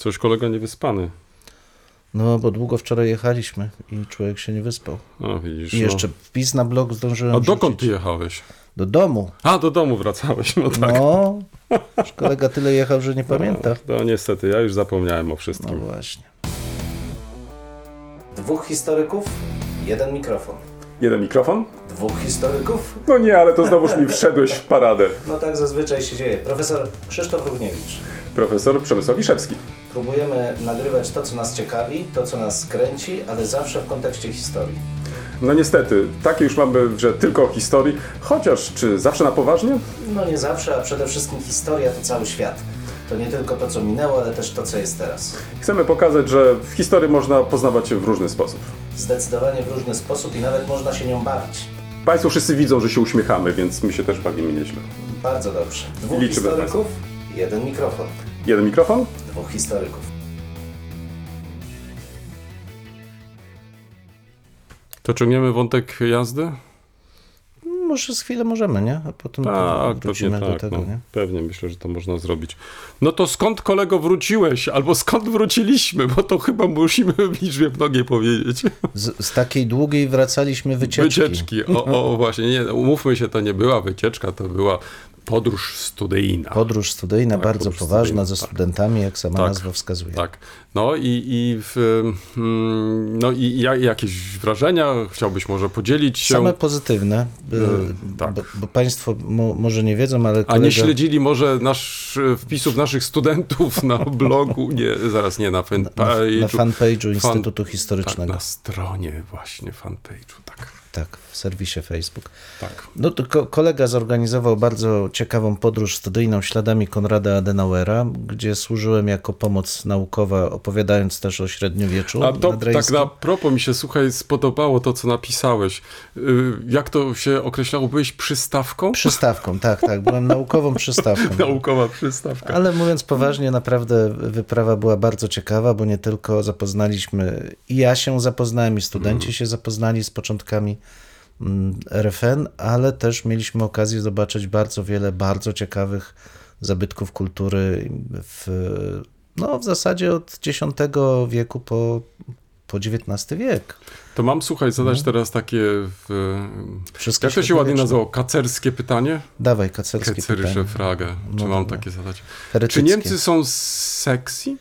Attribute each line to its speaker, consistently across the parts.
Speaker 1: Coś kolega niewyspany.
Speaker 2: No, bo długo wczoraj jechaliśmy i człowiek się nie wyspał.
Speaker 1: No widzisz.
Speaker 2: I jeszcze wpis na blog zdążyłem
Speaker 1: No. A dokąd ty jechałeś?
Speaker 2: Do domu.
Speaker 1: A, do domu wracałeś, no tak.
Speaker 2: No, już kolega tyle jechał, że nie pamięta.
Speaker 1: No niestety, ja już zapomniałem o
Speaker 2: No
Speaker 1: wszystkim.
Speaker 2: właśnie. Dwóch historyków, jeden mikrofon.
Speaker 1: Jeden mikrofon?
Speaker 2: Dwóch historyków?
Speaker 1: No nie, ale to znowuż mi wszedłeś w paradę.
Speaker 2: No tak zazwyczaj się dzieje. Profesor Krzysztof Równiewicz.
Speaker 1: Profesor Przemysław Wiszewski.
Speaker 2: Próbujemy nagrywać to, co nas ciekawi, to, co nas kręci, ale zawsze w kontekście historii.
Speaker 1: No niestety, takie już mamy, że tylko o historii, chociaż czy zawsze na poważnie?
Speaker 2: No nie zawsze, a przede wszystkim historia to cały świat. To nie tylko to, co minęło, ale też to, co jest teraz.
Speaker 1: Chcemy pokazać, że w historii można poznawać się w różny sposób.
Speaker 2: Zdecydowanie w różny sposób i nawet można się nią bawić.
Speaker 1: Państwo wszyscy widzą, że się uśmiechamy, więc my się też bawimy nieźle.
Speaker 2: Bardzo dobrze. Dwóch
Speaker 1: Liczymy
Speaker 2: historyków, jeden mikrofon.
Speaker 1: Jeden mikrofon?
Speaker 2: Dwóch historyków.
Speaker 1: To ciągniemy wątek jazdy?
Speaker 2: Może z chwilę możemy, nie? A potem
Speaker 1: Tak,
Speaker 2: wrócimy
Speaker 1: pewnie
Speaker 2: do
Speaker 1: tak.
Speaker 2: tego,
Speaker 1: no.
Speaker 2: nie?
Speaker 1: Pewnie myślę, że to można zrobić. No to skąd kolego wróciłeś? Albo skąd wróciliśmy? Bo to chyba musimy w liczbie mnogiej powiedzieć.
Speaker 2: Z, z takiej długiej wracaliśmy wycieczki.
Speaker 1: Wycieczki. O, o właśnie, nie, umówmy się, to nie była wycieczka, to była podróż studyjna.
Speaker 2: Podróż studyjna,
Speaker 1: Tak,
Speaker 2: bardzo
Speaker 1: podróż
Speaker 2: poważna,
Speaker 1: studyjna,
Speaker 2: ze
Speaker 1: tak.
Speaker 2: studentami, jak sama
Speaker 1: Tak,
Speaker 2: nazwa wskazuje.
Speaker 1: Tak. No i, i, w, mm, no i ja- jakieś wrażenia chciałbyś może podzielić się?
Speaker 2: Same pozytywne, by,
Speaker 1: tak.
Speaker 2: bo, bo Państwo mo, może nie wiedzą, ale
Speaker 1: A
Speaker 2: kolega...
Speaker 1: nie śledzili może nasz, wpisów naszych studentów na blogu? Nie, zaraz nie, na
Speaker 2: na,
Speaker 1: fanpage'u.
Speaker 2: na fanpage'u
Speaker 1: Fan-
Speaker 2: Instytutu
Speaker 1: Tak,
Speaker 2: Historycznego.
Speaker 1: na stronie właśnie fanpage'u, tak.
Speaker 2: Tak, serwisie Facebook.
Speaker 1: Tak.
Speaker 2: No to ko- kolega zorganizował bardzo ciekawą podróż studyjną śladami Konrada Adenauera, gdzie służyłem jako pomoc naukowa, opowiadając też o średniowieczu
Speaker 1: A to tak na propos mi się, słuchaj, spodobało to, co napisałeś. Y, Jak to się określało? Byłeś przystawką?
Speaker 2: Przystawką, tak, tak. Byłem naukową przystawką.
Speaker 1: Naukowa przystawka.
Speaker 2: Ale mówiąc poważnie, naprawdę wyprawa była bardzo ciekawa, bo nie tylko zapoznaliśmy, i ja się zapoznałem, i studenci się zapoznali z początkami mm, RFN, ale też mieliśmy okazję zobaczyć bardzo wiele bardzo ciekawych zabytków kultury w, no, w zasadzie od X wieku po, po XIX wiek.
Speaker 1: To mam, słuchaj, zadać teraz takie, w,
Speaker 2: Wszystkie
Speaker 1: jak to się ładnie nazywało, kacerskie pytanie?
Speaker 2: Dawaj, kacerskie
Speaker 1: Kecerische
Speaker 2: pytanie.
Speaker 1: Frage. Czy
Speaker 2: No
Speaker 1: mam
Speaker 2: dobra.
Speaker 1: takie zadać? Czy
Speaker 2: Heretyckie.
Speaker 1: Niemcy są sexy?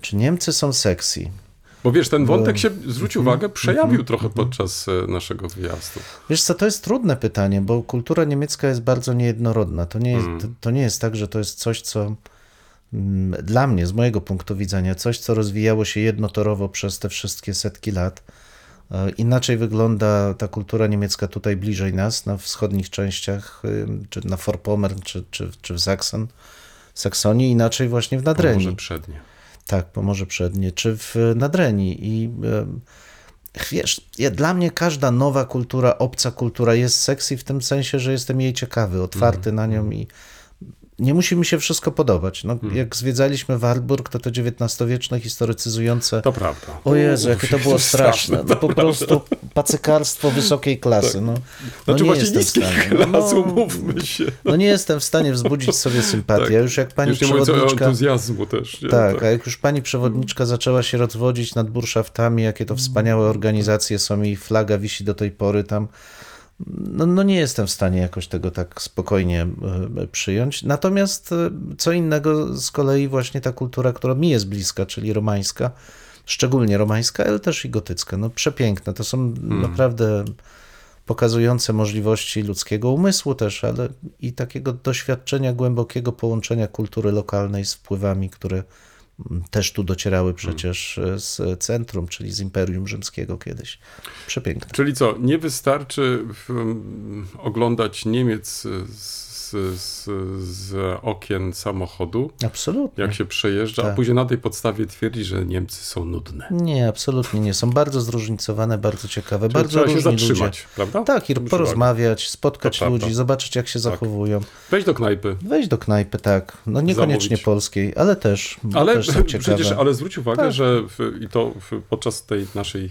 Speaker 2: Czy Niemcy są sexy?
Speaker 1: Bo wiesz, ten wątek się, zwróć
Speaker 2: Mhm.
Speaker 1: uwagę, przejawił trochę podczas e, naszego wyjazdu.
Speaker 2: Wiesz co, to jest trudne pytanie, bo kultura niemiecka jest bardzo niejednorodna. To nie jest,
Speaker 1: Mm.
Speaker 2: to nie jest tak, że to jest coś, co mm, dla mnie, z mojego punktu widzenia, coś, co rozwijało się jednotorowo przez te wszystkie setki lat. E, Inaczej wygląda ta kultura niemiecka tutaj bliżej nas, na wschodnich częściach, y, czy na Vorpommern, czy, czy, czy w Sachsen, Saksonii, inaczej właśnie w Nadrenii.
Speaker 1: Może przednie.
Speaker 2: Tak, Pomorze Przednie, czy w Nadrenii. I wiesz, ja, dla mnie każda nowa kultura, obca kultura jest sexy w tym sensie, że jestem jej ciekawy, otwarty
Speaker 1: Mhm.
Speaker 2: na nią i nie musi mi się wszystko podobać. No,
Speaker 1: Mhm.
Speaker 2: Jak zwiedzaliśmy Wartburg, to to XIX-wieczne, historycyzujące.
Speaker 1: To prawda.
Speaker 2: O Jezu, jakie to było straszne. No, po prostu pacykarstwo wysokiej klasy. No, no
Speaker 1: Znaczy
Speaker 2: nie jestem w stanie. No,
Speaker 1: klasy, umówmy się.
Speaker 2: no nie jestem w stanie wzbudzić sobie sympatię.
Speaker 1: Tak.
Speaker 2: Już jak pani
Speaker 1: Już
Speaker 2: przewodniczka...
Speaker 1: entuzjazmu też. Nie?
Speaker 2: Tak, a jak już pani przewodniczka zaczęła się rozwodzić nad burszaftami, jakie to wspaniałe organizacje są i flaga wisi do tej pory tam, no, no nie jestem w stanie jakoś tego tak spokojnie e, przyjąć. Natomiast e, co innego z kolei właśnie ta kultura, która mi jest bliska, czyli romańska, szczególnie romańska, ale też i gotycka. No przepiękne, to są naprawdę pokazujące możliwości ludzkiego umysłu też, ale i takiego doświadczenia głębokiego połączenia kultury lokalnej z wpływami, które też tu docierały przecież e, z centrum, czyli z Imperium Rzymskiego kiedyś. Przepiękne.
Speaker 1: Czyli co, nie wystarczy um, oglądać Niemiec z, z, z okien samochodu,
Speaker 2: Absolutnie.
Speaker 1: jak się przejeżdża, a
Speaker 2: Tak.
Speaker 1: później na tej podstawie twierdzi, że Niemcy są nudne.
Speaker 2: Nie, absolutnie nie. Są bardzo zróżnicowane, bardzo ciekawe,
Speaker 1: Czyli
Speaker 2: bardzo
Speaker 1: trzeba się
Speaker 2: różni
Speaker 1: zatrzymać,
Speaker 2: ludzie.
Speaker 1: prawda?
Speaker 2: Tak, i porozmawiać, spotkać
Speaker 1: To prawda.
Speaker 2: ludzi, zobaczyć jak się zachowują.
Speaker 1: uwagę. Wejdź do knajpy.
Speaker 2: Wejść do knajpy, tak. No niekoniecznie
Speaker 1: Zamówić.
Speaker 2: polskiej, ale też,
Speaker 1: Ale
Speaker 2: też są ciekawe.
Speaker 1: przecież, ale zwróć uwagę,
Speaker 2: Tak.
Speaker 1: że w, i to w, podczas tej naszej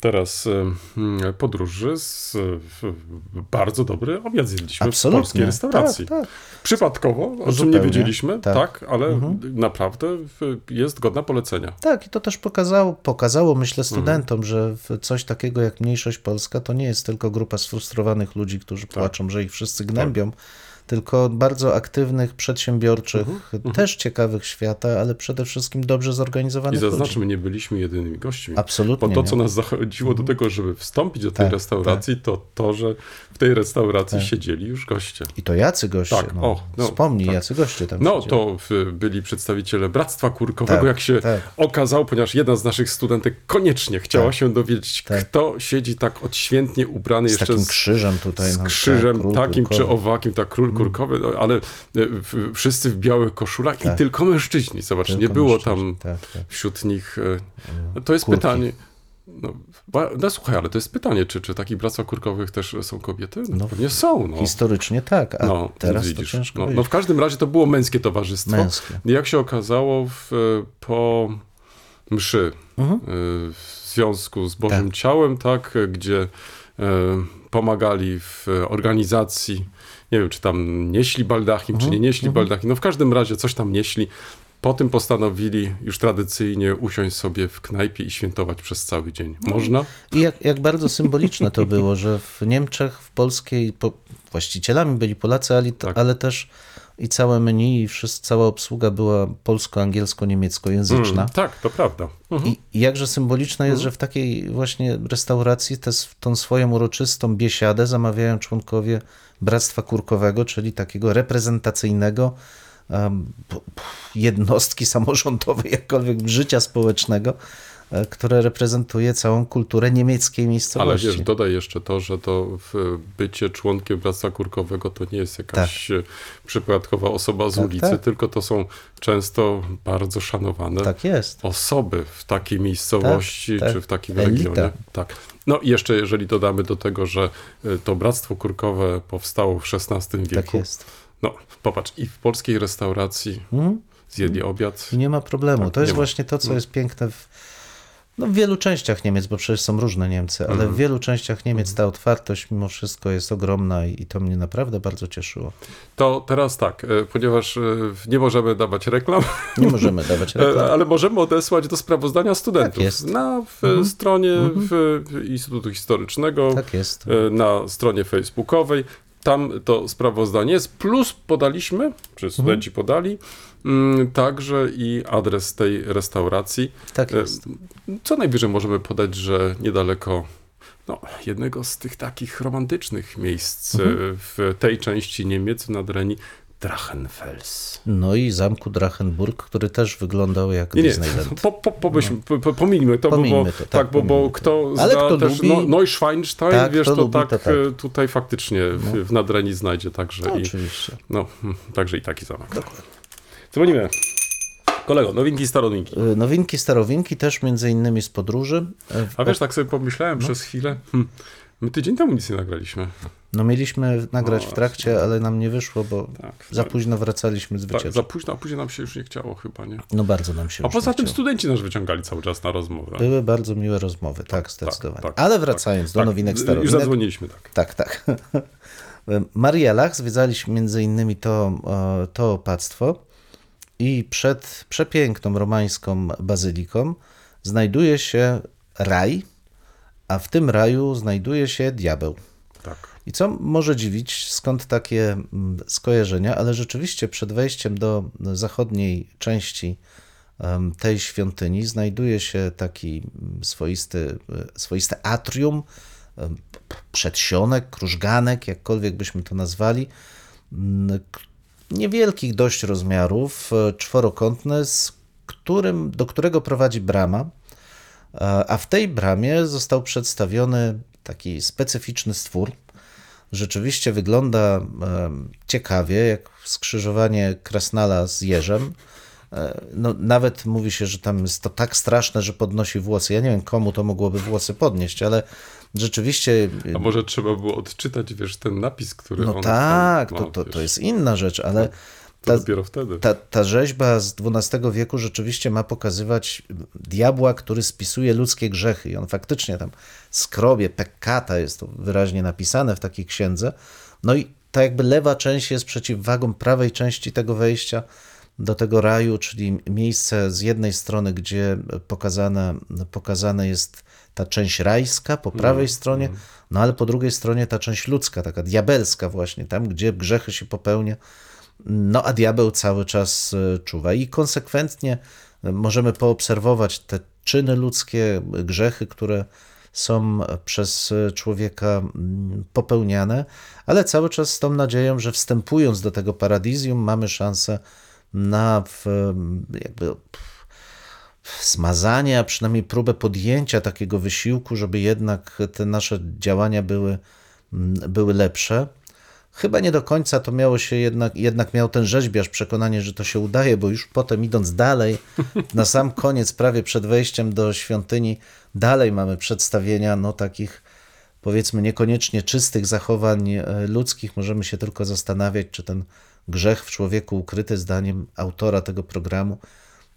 Speaker 1: teraz e, mm, podróży z bardzo dobry obiad zjedliśmy
Speaker 2: Absolutnie.
Speaker 1: w polskiej restauracji.
Speaker 2: Tak, tak.
Speaker 1: Przypadkowo, o czym nie
Speaker 2: Zupełnie.
Speaker 1: wiedzieliśmy, tak,
Speaker 2: Tak.
Speaker 1: ale naprawdę w- jest godna polecenia.
Speaker 2: Tak, i to też pokazało, pokazało myślę,
Speaker 1: Mhm.
Speaker 2: studentom, że w coś takiego jak mniejszość polska to nie jest tylko grupa sfrustrowanych ludzi, którzy
Speaker 1: Tak.
Speaker 2: płaczą, że ich wszyscy gnębią, tylko bardzo aktywnych, przedsiębiorczych,
Speaker 1: Mhm.
Speaker 2: też ciekawych świata, ale przede wszystkim dobrze
Speaker 1: I
Speaker 2: zorganizowanych ludzi.
Speaker 1: zaznaczmy, nie byliśmy jedynymi gośćmi.
Speaker 2: Absolutnie
Speaker 1: Bo to,
Speaker 2: nie.
Speaker 1: co nas zachodziło do tego, żeby wstąpić do tej
Speaker 2: Tak,
Speaker 1: restauracji, to to, że w tej restauracji siedzieli już goście.
Speaker 2: I to jacy goście.
Speaker 1: Tak,
Speaker 2: no,
Speaker 1: o, no,
Speaker 2: Wspomnij,
Speaker 1: tak.
Speaker 2: jacy goście tam
Speaker 1: No,
Speaker 2: siedzieli.
Speaker 1: to w, byli przedstawiciele Bractwa Kurkowego,
Speaker 2: Tak,
Speaker 1: jak się
Speaker 2: tak.
Speaker 1: okazało, ponieważ jedna z naszych studentek koniecznie chciała
Speaker 2: Tak.
Speaker 1: się dowiedzieć,
Speaker 2: Tak.
Speaker 1: kto siedzi tak odświętnie ubrany
Speaker 2: Z
Speaker 1: jeszcze
Speaker 2: takim
Speaker 1: z,
Speaker 2: krzyżem tutaj.
Speaker 1: z krzyżem
Speaker 2: tak, król
Speaker 1: takim czy owakim, tak król kurkowy, no, ale e, wszyscy w białych koszulach i tylko mężczyźni. Zobacz,
Speaker 2: Tak. Tylko
Speaker 1: nie było tam
Speaker 2: tak, tak.
Speaker 1: wśród nich... e, To jest
Speaker 2: Kurki.
Speaker 1: pytanie... No, no słuchaj, ale to jest pytanie, czy, czy takich bractwa kurkowych też są kobiety? No,
Speaker 2: No,
Speaker 1: pewnie są, no.
Speaker 2: Historycznie tak, a
Speaker 1: No,
Speaker 2: teraz
Speaker 1: widzisz.
Speaker 2: to ciężko
Speaker 1: no, no w każdym razie to było męskie towarzystwo.
Speaker 2: Męskie.
Speaker 1: Jak się okazało w, po mszy
Speaker 2: Mhm.
Speaker 1: w związku z Bożym
Speaker 2: Tak.
Speaker 1: Ciałem, tak, gdzie pomagali w organizacji, nie wiem, czy tam nieśli baldachim,
Speaker 2: Mhm.
Speaker 1: czy nie nieśli baldachim, no w każdym razie coś tam nieśli. Po tym postanowili już tradycyjnie usiąść sobie w knajpie i świętować przez cały dzień.
Speaker 2: No.
Speaker 1: Można?
Speaker 2: I jak, jak bardzo symboliczne to było, że w Niemczech, w polskiej, po, właścicielami byli Polacy, ale,
Speaker 1: Tak.
Speaker 2: ale też i całe menu, i wszyscy, cała obsługa była polsko-angielsko-niemieckojęzyczna.
Speaker 1: Mm, tak, to prawda. Mhm.
Speaker 2: I jakże symboliczne jest, że w takiej właśnie restauracji tę tą swoją uroczystą biesiadę zamawiają członkowie Bractwa Kurkowego, czyli takiego reprezentacyjnego p- jednostki samorządowej, jakkolwiek życia społecznego, które reprezentuje całą kulturę niemieckiej
Speaker 1: Ale
Speaker 2: miejscowości.
Speaker 1: wiesz, dodaj jeszcze to, że to w bycie członkiem Bractwa Kurkowego to nie jest jakaś e, przypadkowa osoba z
Speaker 2: Tak,
Speaker 1: ulicy,
Speaker 2: tak.
Speaker 1: tylko to są często bardzo szanowane
Speaker 2: tak
Speaker 1: osoby w takiej miejscowości
Speaker 2: Tak,
Speaker 1: czy
Speaker 2: tak.
Speaker 1: w takim
Speaker 2: Elita.
Speaker 1: regionie. Tak. No i jeszcze jeżeli dodamy do tego, że e, to Bractwo Kurkowe powstało w XVI wieku.
Speaker 2: Tak jest.
Speaker 1: No, popatrz, i w polskiej restauracji
Speaker 2: Mhm.
Speaker 1: zjedli obiad.
Speaker 2: I nie ma problemu.
Speaker 1: Tak,
Speaker 2: to jest
Speaker 1: ma.
Speaker 2: właśnie to, co
Speaker 1: No.
Speaker 2: jest piękne w, no, w wielu częściach Niemiec, bo przecież są różne Niemcy, ale
Speaker 1: Mhm.
Speaker 2: w wielu częściach Niemiec ta otwartość mimo wszystko jest ogromna i, i to mnie naprawdę bardzo cieszyło.
Speaker 1: To teraz tak, e, ponieważ e, nie możemy dawać reklam,
Speaker 2: Nie możemy dawać
Speaker 1: E,
Speaker 2: reklam.
Speaker 1: Ale możemy odesłać do sprawozdania studentów.
Speaker 2: Tak.
Speaker 1: Na
Speaker 2: Mhm.
Speaker 1: stronie w, Instytutu Historycznego,
Speaker 2: Tak jest.
Speaker 1: na stronie facebookowej. Tam to sprawozdanie jest. Plus podaliśmy, czy studenci podali, mm, także i adres tej restauracji.
Speaker 2: Tak
Speaker 1: E,
Speaker 2: jest.
Speaker 1: Co najwyżej możemy podać, że niedaleko no, jednego z tych takich romantycznych miejsc e,
Speaker 2: Mhm.
Speaker 1: w tej części Niemiec nad Reni, Drachenfels.
Speaker 2: No i zamku Drachenburg, który też wyglądał jak
Speaker 1: Nie, nie,
Speaker 2: Disneyland.
Speaker 1: po, po, po, po, po, pominijmy to,
Speaker 2: Pomińmy
Speaker 1: bo,
Speaker 2: to, tak,
Speaker 1: tak, bo, bo kto
Speaker 2: Ale
Speaker 1: zna
Speaker 2: kto
Speaker 1: też
Speaker 2: lubi-
Speaker 1: no, Neuschwanstein,
Speaker 2: Tak,
Speaker 1: wiesz, to
Speaker 2: lubi,
Speaker 1: tak,
Speaker 2: to tak.
Speaker 1: e, tutaj faktycznie w, w Nadreni znajdzie także
Speaker 2: No,
Speaker 1: i,
Speaker 2: oczywiście.
Speaker 1: no, hmm, także i taki zamek. Dzwonimy. Kolego, nowinki, staronowinki.
Speaker 2: Y, Nowinki, starowinki też między innymi z podróży. Y,
Speaker 1: A wiesz, tak sobie pomyślałem przez chwilę, hmm, my tydzień temu nic nie nagraliśmy.
Speaker 2: No mieliśmy nagrać
Speaker 1: No
Speaker 2: w trakcie, ale nam nie wyszło, bo
Speaker 1: Tak,
Speaker 2: za
Speaker 1: tak.
Speaker 2: późno wracaliśmy z
Speaker 1: Tak,
Speaker 2: wycieczki.
Speaker 1: za późno, a później nam się już nie chciało chyba, nie?
Speaker 2: No bardzo nam się
Speaker 1: A
Speaker 2: już
Speaker 1: poza tym
Speaker 2: chciało.
Speaker 1: studenci nas wyciągali cały czas na rozmowę.
Speaker 2: Były bardzo miłe rozmowy, tak, zdecydowanie.
Speaker 1: tak,
Speaker 2: Ale wracając do
Speaker 1: Tak,
Speaker 2: nowinek
Speaker 1: Już
Speaker 2: starowinek.
Speaker 1: zadzwoniliśmy, tak.
Speaker 2: Tak, tak. Marielach zwiedzaliśmy między innymi to, to opactwo i przed przepiękną romańską bazyliką znajduje się raj, a w tym raju znajduje się diabeł.
Speaker 1: Tak.
Speaker 2: I co może dziwić, skąd takie mm, skojarzenia, ale rzeczywiście przed wejściem do zachodniej części tej świątyni znajduje się taki mm, swoisty, e, swoiste atrium, przedsionek, krużganek, jakkolwiek byśmy to nazwali, mm, niewielkich dość rozmiarów, e, czworokątny, z którym, do którego prowadzi brama, E, a w tej bramie został przedstawiony taki specyficzny stwór. Rzeczywiście wygląda em, ciekawie, jak skrzyżowanie krasnala z jeżem. E, No, nawet mówi się, że tam jest to tak straszne, że podnosi włosy. Ja nie wiem, komu to mogłoby włosy podnieść, ale rzeczywiście.
Speaker 1: A może trzeba było odczytać, wiesz, ten napis, który
Speaker 2: No
Speaker 1: on
Speaker 2: tak,
Speaker 1: tam,
Speaker 2: to,
Speaker 1: no,
Speaker 2: to, to jest inna rzecz, ale
Speaker 1: To
Speaker 2: Ta-
Speaker 1: dopiero wtedy.
Speaker 2: Ta, ta rzeźba z XII wieku rzeczywiście ma pokazywać diabła, który spisuje ludzkie grzechy. I on faktycznie tam skrobie, peccata, jest to wyraźnie napisane w takiej księdze. No i ta jakby lewa część jest przeciwwagą prawej części tego wejścia do tego raju, czyli miejsce z jednej strony, gdzie pokazane jest ta część rajska po prawej stronie, no ale po drugiej stronie ta część ludzka, taka diabelska właśnie, tam gdzie grzechy się popełnia. No a diabeł cały czas e, czuwa i konsekwentnie e, możemy poobserwować te czyny ludzkie, grzechy, które są przez człowieka popełniane, ale cały czas z tą nadzieją, że wstępując do tego paradizjum mamy szansę na jakby smazanie, a przynajmniej próbę podjęcia takiego wysiłku, żeby jednak te nasze działania były, były lepsze. Chyba nie do końca to miało się jednak, jednak miał ten rzeźbiarz przekonanie, że to się udaje, bo już potem idąc dalej, na sam koniec, prawie przed wejściem do świątyni, dalej mamy przedstawienia no takich powiedzmy niekoniecznie czystych zachowań e, ludzkich. Możemy się tylko zastanawiać, czy ten grzech w człowieku ukryty, zdaniem autora tego programu,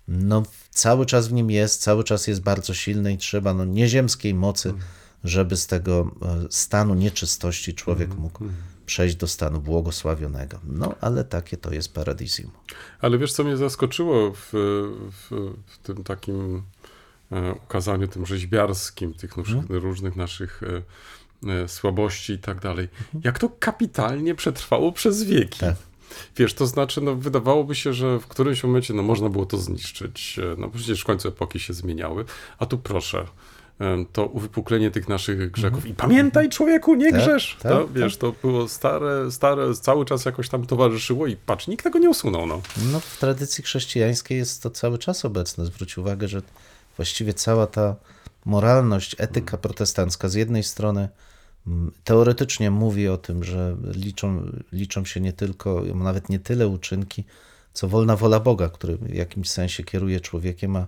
Speaker 2: no cały czas w nim jest, cały czas jest bardzo silny i trzeba no, nieziemskiej mocy, żeby z tego e, stanu nieczystości człowiek mógł przejść do stanu błogosławionego. No, ale takie to jest paradizjum.
Speaker 1: Ale wiesz, co mnie zaskoczyło w, w, w tym takim e, ukazaniu, tym rzeźbiarskim, tych różnych, różnych naszych e, e, słabości i tak dalej. Jak to kapitalnie przetrwało przez wieki.
Speaker 2: Tak.
Speaker 1: Wiesz, to znaczy, no, wydawałoby się, że w którymś momencie no, można było to zniszczyć. No przecież w końcu epoki się zmieniały. A tu proszę, to uwypuklenie tych naszych grzechów. I pamiętaj, człowieku, nie
Speaker 2: Tak,
Speaker 1: grzesz.
Speaker 2: tak,
Speaker 1: to, wiesz, to było stare, stare, cały czas jakoś tam towarzyszyło i patrz, nikt tego nie usunął. No.
Speaker 2: No, w tradycji chrześcijańskiej jest to cały czas obecne. Zwróć uwagę, że właściwie cała ta moralność, etyka protestancka z jednej strony mm, teoretycznie mówi o tym, że liczą, liczą się nie tylko, nawet nie tyle uczynki, co wolna wola Boga, który w jakimś sensie kieruje człowiekiem, a,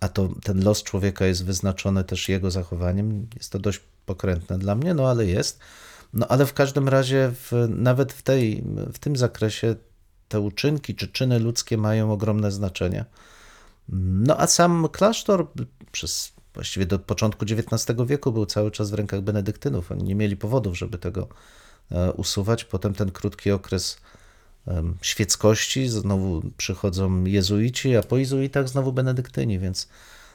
Speaker 2: a to ten los człowieka jest wyznaczony też jego zachowaniem. Jest to dość pokrętne dla mnie, no ale jest. No ale w każdym razie w, nawet w, tej, w tym zakresie te uczynki czy czyny ludzkie mają ogromne znaczenie. No a sam klasztor przez właściwie do początku XIX wieku był cały czas w rękach benedyktynów. Oni nie mieli powodów, żeby tego e, usuwać. Potem ten krótki okres świeckości, znowu przychodzą jezuici, a po jezuitach znowu benedyktyni, więc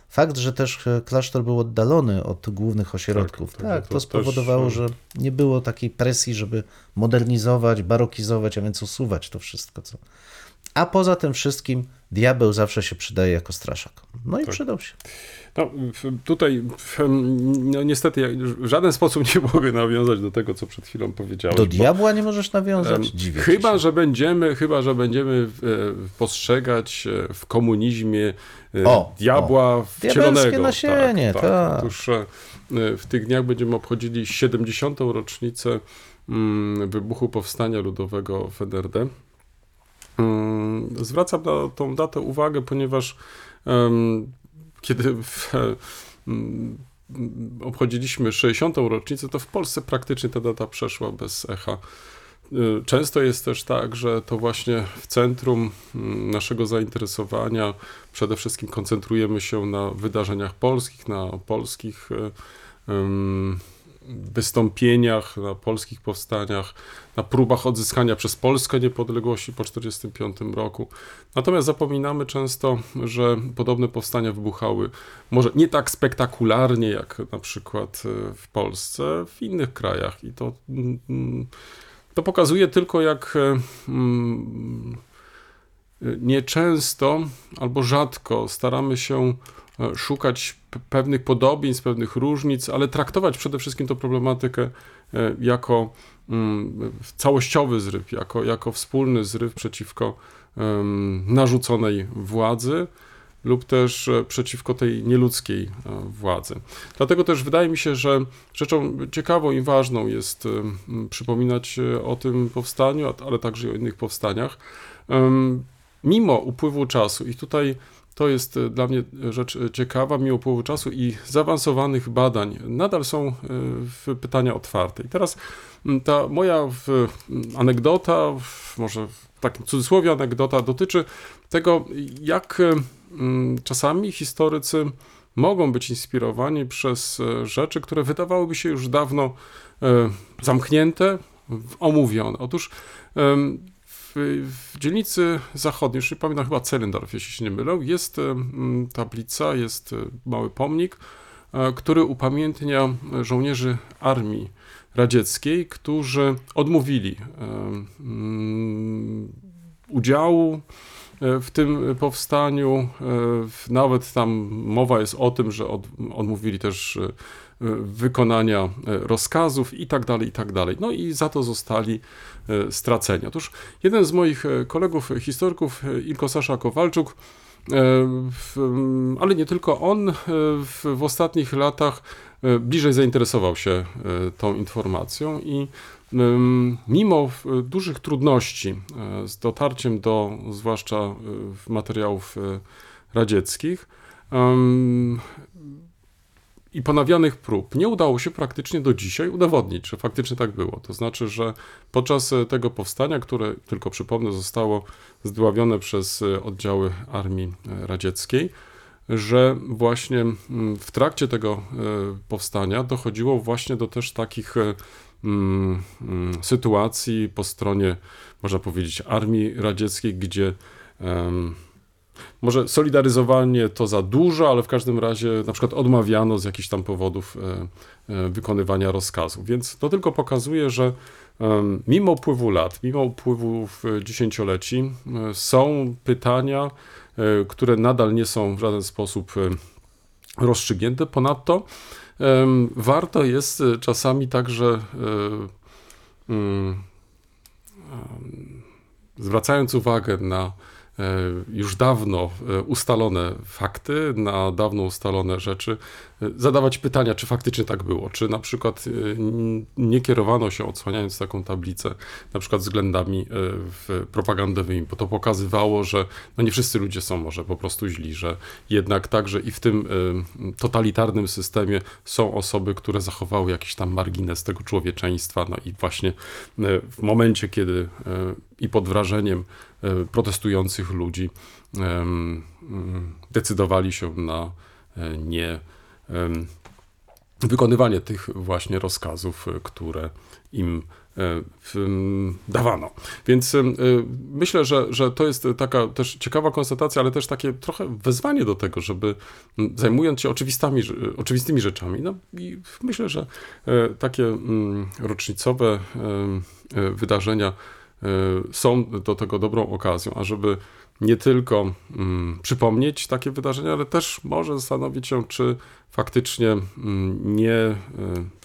Speaker 2: fakt, że też e, klasztor był oddalony od głównych ośrodków,
Speaker 1: Tak,
Speaker 2: tak,
Speaker 1: tak,
Speaker 2: to,
Speaker 1: to też,
Speaker 2: spowodowało,
Speaker 1: e,
Speaker 2: że nie było takiej presji, żeby modernizować, barokizować, a więc usuwać to wszystko, co... A poza tym wszystkim diabeł zawsze się przydaje jako straszak. No i
Speaker 1: Tak.
Speaker 2: przydał się.
Speaker 1: No, tutaj no, niestety ja w żaden sposób nie mogę nawiązać do tego, co przed chwilą powiedziałeś.
Speaker 2: Do
Speaker 1: bo-
Speaker 2: diabła nie możesz nawiązać? Dziwię
Speaker 1: Chyba,
Speaker 2: się.
Speaker 1: że będziemy, chyba, że będziemy e, postrzegać e, w komunizmie e,
Speaker 2: O,
Speaker 1: diabła wcielonego.
Speaker 2: Diabelskie nasienie, tak.
Speaker 1: Otóż e, w tych dniach będziemy obchodzili 70. rocznicę mm, wybuchu Powstania Ludowego w NRD. Zwracam na tą datę uwagę, ponieważ kiedy w, obchodziliśmy 60. rocznicę, to w Polsce praktycznie ta data przeszła bez echa. Y, Często jest też tak, że to właśnie w centrum mm, naszego zainteresowania przede wszystkim koncentrujemy się na wydarzeniach polskich, na polskich ym, wystąpieniach, na polskich powstaniach, na próbach odzyskania przez Polskę niepodległości po 1945 roku. Natomiast zapominamy często, że podobne powstania wybuchały może nie tak spektakularnie jak na przykład y, w Polsce, w innych krajach i to mm, to pokazuje tylko, jak e, mm, nieczęsto albo rzadko staramy się e, szukać p- pewnych podobieństw, pewnych różnic, ale traktować przede wszystkim tę problematykę e, jako mm, całościowy zryw, jako, jako wspólny zryw przeciwko narzuconej władzy lub też e, przeciwko tej nieludzkiej e, władzy. Dlatego też wydaje mi się, że rzeczą ciekawą i ważną jest e, przypominać e, o tym powstaniu, ale także i o innych powstaniach. Mimo upływu czasu, i tutaj to jest e, dla mnie rzecz e, ciekawa, mimo upływu czasu i zaawansowanych badań, nadal są e, pytania otwarte. I teraz m, ta moja w, m, anegdota, może w takim cudzysłowie anegdota, dotyczy tego, jak mm, czasami historycy mogą być inspirowani przez e, rzeczy, które wydawałyby się już dawno e, zamknięte, omówione. Otóż w, dzielnicy zachodniej, już nie pamiętam, chyba Celendorf, jeśli się nie mylę, jest tablica, jest mały pomnik, który upamiętnia żołnierzy armii radzieckiej, którzy odmówili udziału e, w tym powstaniu. E, nawet tam mowa jest o tym, że od, odmówili też e, wykonania rozkazów i tak dalej, i tak dalej. No i za to zostali straceni. Otóż jeden z moich kolegów historyków, Ilko Sasza Kowalczuk, ale nie tylko on, w, ostatnich latach bliżej zainteresował się tą informacją i mimo dużych trudności e, z dotarciem do zwłaszcza e, materiałów e, radzieckich i ponawianych prób, nie udało się praktycznie do dzisiaj udowodnić, że faktycznie tak było. To znaczy, że podczas tego powstania, które, tylko przypomnę, zostało zdławione przez oddziały armii radzieckiej, że właśnie w trakcie tego powstania dochodziło właśnie do też takich Mm, mm, sytuacji po stronie, można powiedzieć, armii radzieckiej, gdzie może solidaryzowanie to za dużo, ale w każdym razie na przykład odmawiano z jakichś tam powodów e, e, wykonywania rozkazów. Więc to tylko pokazuje, że mimo upływu lat, mimo dziesięcioleci e, są pytania, które nadal nie są w żaden sposób rozstrzygnięte. Ponadto Warto jest czasami także mm, zwracając uwagę na już dawno e, ustalone fakty, na dawno ustalone rzeczy, e, zadawać pytania, czy faktycznie tak było, czy na przykład nie kierowano się odsłaniając taką tablicę, na przykład względami propagandowymi, bo to pokazywało, że no nie wszyscy ludzie są może po prostu źli, że jednak także i w tym totalitarnym systemie są osoby, które zachowały jakiś tam margines tego człowieczeństwa, no i właśnie w momencie, kiedy i pod wrażeniem E, protestujących ludzi decydowali się na e, nie wykonywanie tych właśnie rozkazów, które im e, dawano. Więc myślę, że, że to jest taka też ciekawa konstatacja, ale też takie trochę wezwanie do tego, żeby zajmując się oczywistymi, oczywistymi rzeczami, no i myślę, że takie rocznicowe wydarzenia są do tego dobrą okazją, ażeby nie tylko mm, przypomnieć takie wydarzenia, ale też może zastanowić się, czy faktycznie mm, nie y,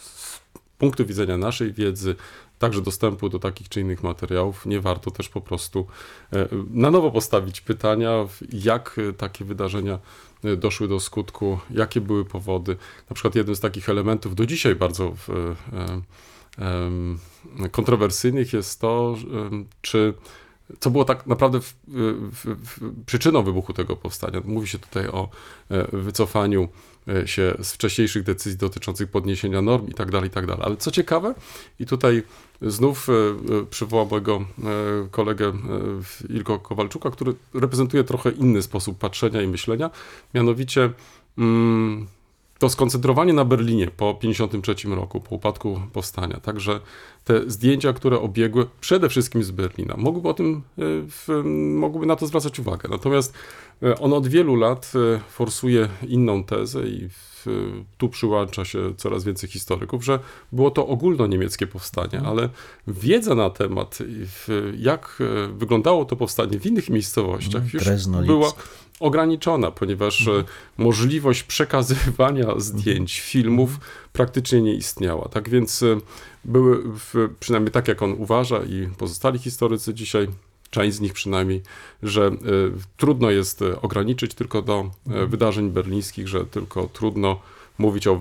Speaker 1: z punktu widzenia naszej wiedzy, także dostępu do takich czy innych materiałów, nie warto też po prostu y, na nowo postawić pytania, jak takie wydarzenia doszły do skutku, jakie były powody. Na przykład jednym z takich elementów do dzisiaj bardzo w, kontrowersyjnych jest to, czy co było tak naprawdę w, w, w, przyczyną wybuchu tego powstania. Mówi się tutaj o e, wycofaniu e, się z wcześniejszych decyzji dotyczących podniesienia norm i tak dalej, i tak dalej. Ale co ciekawe, i tutaj znów e, przywołam mojego kolegę Ilko Kowalczuka, który reprezentuje trochę inny sposób patrzenia i myślenia, mianowicie mm, to skoncentrowanie na Berlinie po 1953 roku, po upadku powstania, także te zdjęcia, które obiegły przede wszystkim z Berlina, mogłyby o tym, e, mogłyby na to zwracać uwagę. Natomiast e, on od wielu lat e, forsuje inną tezę i tu przyłącza się coraz więcej historyków, że było to ogólnoniemieckie powstanie, mhm. ale wiedza na temat, jak wyglądało to powstanie w innych miejscowościach, mhm. już była ograniczona, ponieważ mhm. możliwość przekazywania zdjęć, filmów praktycznie nie istniała. Tak więc były, przynajmniej tak jak on uważa i pozostali historycy dzisiaj, część z nich przynajmniej, że y, trudno jest ograniczyć tylko do y, wydarzeń berlińskich, że tylko trudno mówić o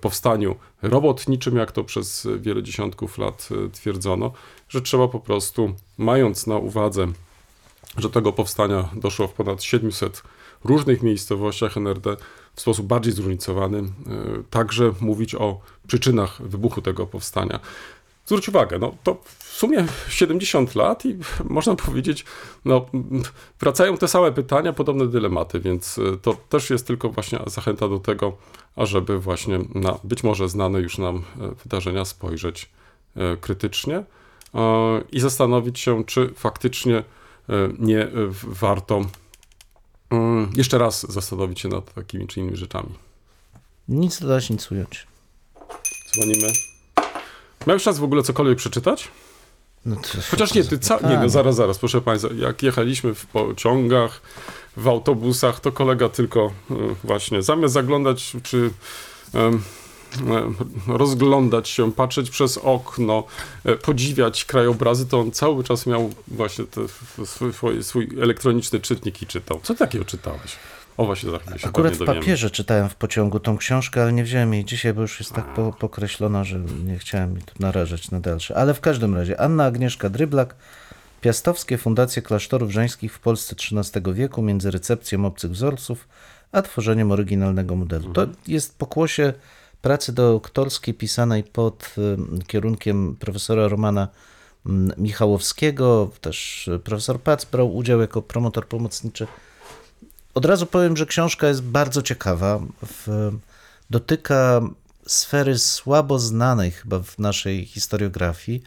Speaker 1: powstaniu robotniczym, jak to przez wiele dziesiątków lat twierdzono, że trzeba po prostu, mając na uwadze że tego powstania doszło w ponad 700 różnych miejscowościach NRD w sposób bardziej zróżnicowany, także mówić o przyczynach wybuchu tego powstania. Zwróć uwagę, no to w sumie 70 lat i można powiedzieć, no wracają te same pytania, podobne dylematy, więc y, to też jest tylko właśnie zachęta do tego, ażeby właśnie na być może znane już nam e, wydarzenia spojrzeć e, krytycznie e, i zastanowić się, czy faktycznie e, nie e, warto mm, jeszcze raz zastanowić się nad takimi czy innymi rzeczami.
Speaker 2: Nic dodać, nic ująć.
Speaker 1: Dzwonimy. Miałeś czas w ogóle cokolwiek przeczytać?
Speaker 2: No to,
Speaker 1: Chociaż nie, ty ca... nie, no zaraz, zaraz, proszę Państwa, jak jechaliśmy w pociągach, w autobusach, to kolega tylko y, właśnie, zamiast zaglądać czy rozglądać się, patrzeć przez okno, e, podziwiać krajobrazy, to on cały czas miał właśnie te, swój, swój, swój elektroniczny czytnik i czytał. Co takiego czytałeś? O, właśnie za chwilę się
Speaker 2: Akurat w papierze czytałem w pociągu tą książkę, ale nie wziąłem jej dzisiaj, bo już jest tak po, pokreślona, że nie chciałem jej tu narażać na dalsze. Ale w każdym razie Anna Agnieszka Dryblak, Piastowskie Fundacje Klasztorów Żeńskich w Polsce XIII wieku między recepcją obcych wzorców, a tworzeniem oryginalnego modelu. To jest pokłosie pracy doktorskiej pisanej pod kierunkiem profesora Romana mm, Michałowskiego. Też y, profesor Pac brał udział jako promotor pomocniczy. Od razu powiem, że książka jest bardzo ciekawa. W, dotyka sfery słabo znanej chyba w naszej historiografii.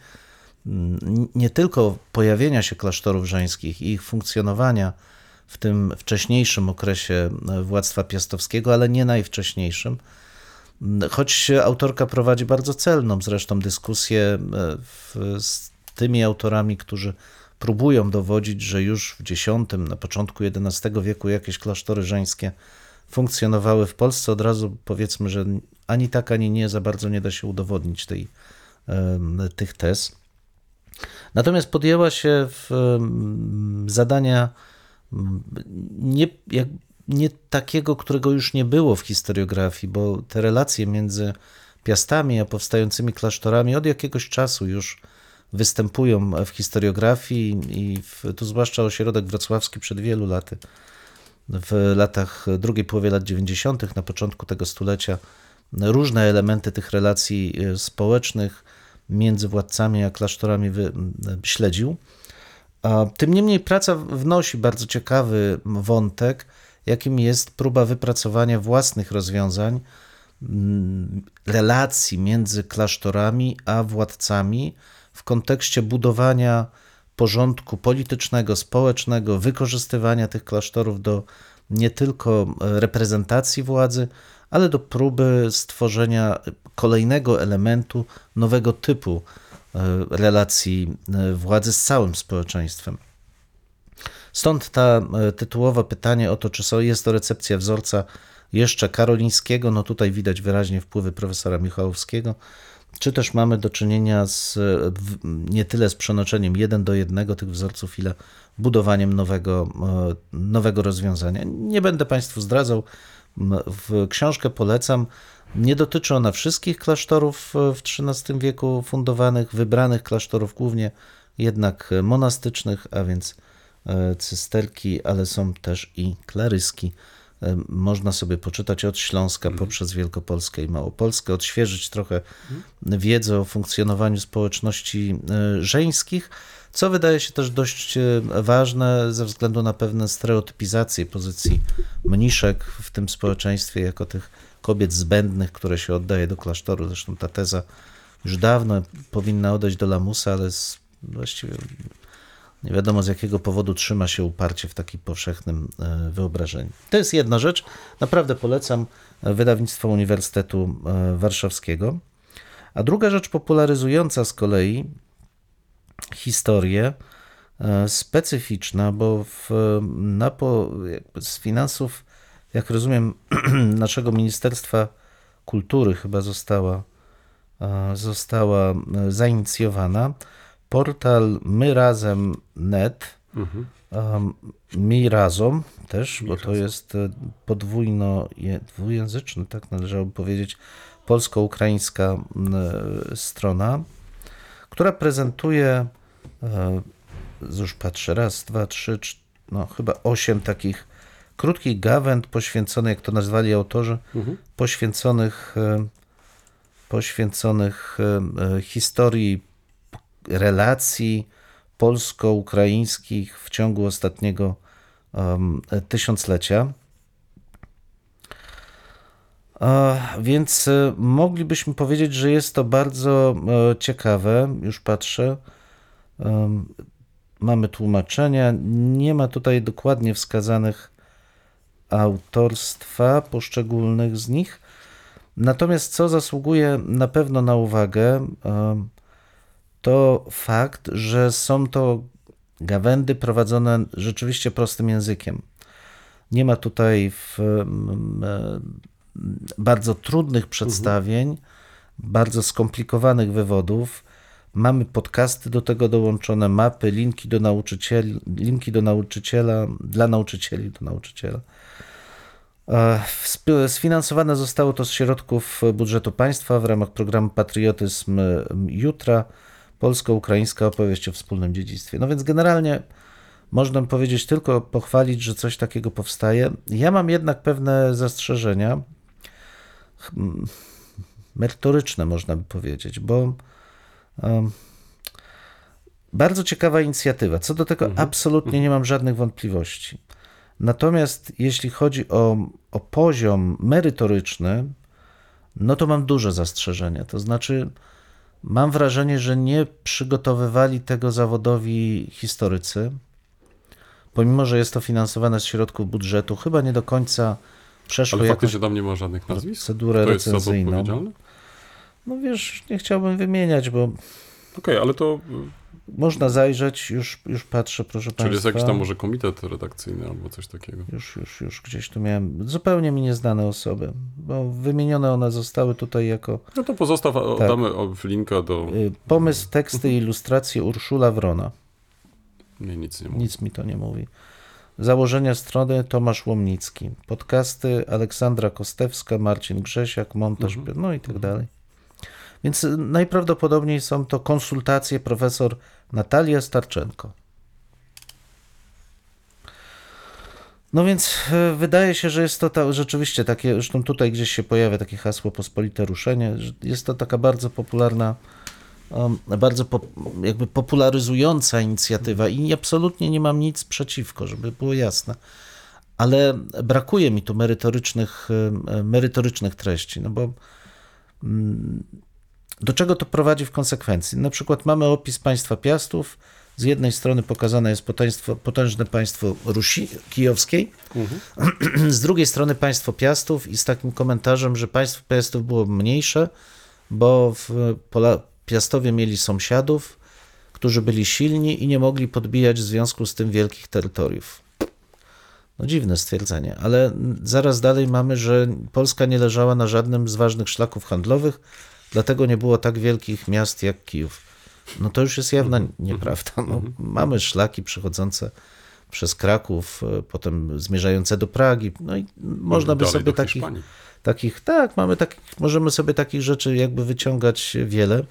Speaker 2: Nie tylko pojawienia się klasztorów żeńskich i ich funkcjonowania w tym wcześniejszym okresie e, władztwa piastowskiego, ale nie najwcześniejszym. Choć autorka prowadzi bardzo celną zresztą dyskusję e, w, z tymi autorami, którzy próbują dowodzić, że już w X, na początku XI wieku jakieś klasztory żeńskie funkcjonowały w Polsce. Od razu powiedzmy, że ani tak, ani nie za bardzo nie da się udowodnić tej, tych tez. Natomiast podjęła się w zadania m, nie, jak, nie takiego, którego już nie było w historiografii, bo te relacje między Piastami a powstającymi klasztorami od jakiegoś czasu już występują w historiografii i w, tu zwłaszcza ośrodek wrocławski przed wielu laty, w latach drugiej połowie lat 90., na początku tego stulecia, różne elementy tych relacji e, społecznych między władcami a klasztorami wy, śledził. Tym niemniej praca wnosi bardzo ciekawy wątek, jakim jest próba wypracowania własnych rozwiązań, relacji między klasztorami a władcami w kontekście budowania porządku politycznego, społecznego, wykorzystywania tych klasztorów do nie tylko reprezentacji władzy, ale do próby stworzenia kolejnego elementu, nowego typu e, relacji e, władzy z całym społeczeństwem. Stąd ta e, tytułowe pytanie o to, czy jest to recepcja wzorca jeszcze karolińskiego, no tutaj widać wyraźnie wpływy profesora Michałowskiego, czy też mamy do czynienia z, nie tyle z przenoczeniem jeden do jednego tych wzorców, ile budowaniem nowego, e, nowego rozwiązania. Nie będę Państwu zdradzał, w książkę polecam. Nie dotyczy ona wszystkich klasztorów e, w XIII wieku fundowanych, wybranych klasztorów głównie jednak monastycznych, a więc e, cysterki, ale są też i klaryski. Można sobie poczytać od Śląska poprzez Wielkopolskę i Małopolskę, odświeżyć trochę wiedzę o funkcjonowaniu społeczności e, żeńskich, co wydaje się też dość e, ważne ze względu na pewne stereotypizację pozycji mniszek w tym społeczeństwie jako tych kobiet zbędnych, które się oddaje do klasztoru. Zresztą ta teza już dawno powinna odejść do lamusa, ale z, właściwie nie wiadomo z jakiego powodu trzyma się uparcie w takim powszechnym e, wyobrażeniu. To jest jedna rzecz. Naprawdę polecam e, wydawnictwo Uniwersytetu e, Warszawskiego. A druga rzecz popularyzująca z kolei historię, specyficzna, bo w, na po, z finansów, jak rozumiem, naszego Ministerstwa Kultury chyba została, została zainicjowana portal My Razem Net,
Speaker 1: Mhm.
Speaker 2: um, Mi Razom też, bo to jest e, podwójno, dwujęzyczny, tak należałoby powiedzieć, polsko-ukraińska e, strona, która prezentuje, e, już patrzę, raz, dwa, trzy, cz- no chyba osiem takich krótkich gawęd poświęconych, jak to nazwali autorzy, poświęconych, e, poświęconych e, historii relacji polsko-ukraińskich w ciągu ostatniego um, tysiąclecia. Więc e, moglibyśmy powiedzieć, że jest to bardzo e, ciekawe. Już patrzę. Mamy tłumaczenia. Nie ma tutaj dokładnie wskazanych autorstwa poszczególnych z nich. Natomiast co zasługuje na pewno na uwagę, to fakt, że są to gawędy prowadzone rzeczywiście prostym językiem. Nie ma tutaj w, e, bardzo trudnych przedstawień, bardzo skomplikowanych wywodów. Mamy podcasty do tego dołączone, mapy, linki do nauczycieli, linki do nauczyciela, dla nauczycieli, do nauczyciela. E, Sfinansowane zostało to z środków budżetu państwa w ramach programu Patriotyzm Jutra, polsko-ukraińska opowieść o wspólnym dziedzictwie. No więc generalnie można powiedzieć tylko pochwalić, że coś takiego powstaje. Ja mam jednak pewne zastrzeżenia, hmm, merytoryczne można by powiedzieć, bo em, bardzo ciekawa inicjatywa. Co do tego absolutnie nie mam żadnych wątpliwości. Natomiast jeśli chodzi o, o poziom merytoryczny, no to mam duże zastrzeżenia. To znaczy, mam wrażenie, że nie przygotowywali tego zawodowi historycy. Pomimo, że jest to finansowane z środków budżetu, chyba nie do końca przeszło
Speaker 1: Ale
Speaker 2: jakąś
Speaker 1: faktycznie tam nie ma żadnych nazwisk?
Speaker 2: procedurę
Speaker 1: To jest za to
Speaker 2: recenzyjną. No wiesz, nie chciałbym wymieniać, bo
Speaker 1: Okej, ale to, y,
Speaker 2: można zajrzeć, już, już patrzę, proszę
Speaker 1: czyli jest
Speaker 2: Państwa.
Speaker 1: jakiś tam może komitet redakcyjny albo coś takiego.
Speaker 2: Już, już, już gdzieś tu miałem zupełnie mi nieznane osoby, bo wymienione one zostały tutaj jako
Speaker 1: No to pozostaw, a oddamy o- linka do...
Speaker 2: y, pomysł, teksty i ilustracje Urszula Wrona.
Speaker 1: Nic nie mówię.
Speaker 2: Nic mi to nie mówi. Założenia strony Tomasz Łomnicki. Podcasty Aleksandra Kostewska, Marcin Grzesiak, montaż, no i tak dalej. Więc y, najprawdopodobniej są to konsultacje profesor Natalia Starczenko. No więc y, wydaje się, że jest to ta, rzeczywiście takie, zresztą tutaj gdzieś się pojawia takie hasło pospolite ruszenie, jest to taka bardzo popularna bardzo po, jakby popularyzująca inicjatywa i absolutnie nie mam nic przeciwko, żeby było jasne. Ale brakuje mi tu merytorycznych, em, merytorycznych treści, no bo mm, do czego to prowadzi w konsekwencji? Na przykład mamy opis państwa Piastów. Z jednej strony pokazane jest potęństwo, potężne państwo Rusi kijowskiej, z drugiej strony państwo Piastów i z takim komentarzem, że państwo Piastów było mniejsze, bo w Pola, Piastowie mieli sąsiadów, którzy byli silni i nie mogli podbijać w związku z tym wielkich terytoriów. No dziwne stwierdzenie, ale zaraz dalej mamy, że Polska nie leżała na żadnym z ważnych szlaków handlowych, dlatego nie było tak wielkich miast jak Kijów. No to już jest jawna nieprawda. No, mamy szlaki przechodzące przez Kraków, e, potem zmierzające do Pragi, no i można by sobie takich, takich, tak, mamy takich, możemy sobie takich rzeczy jakby wyciągać wiele.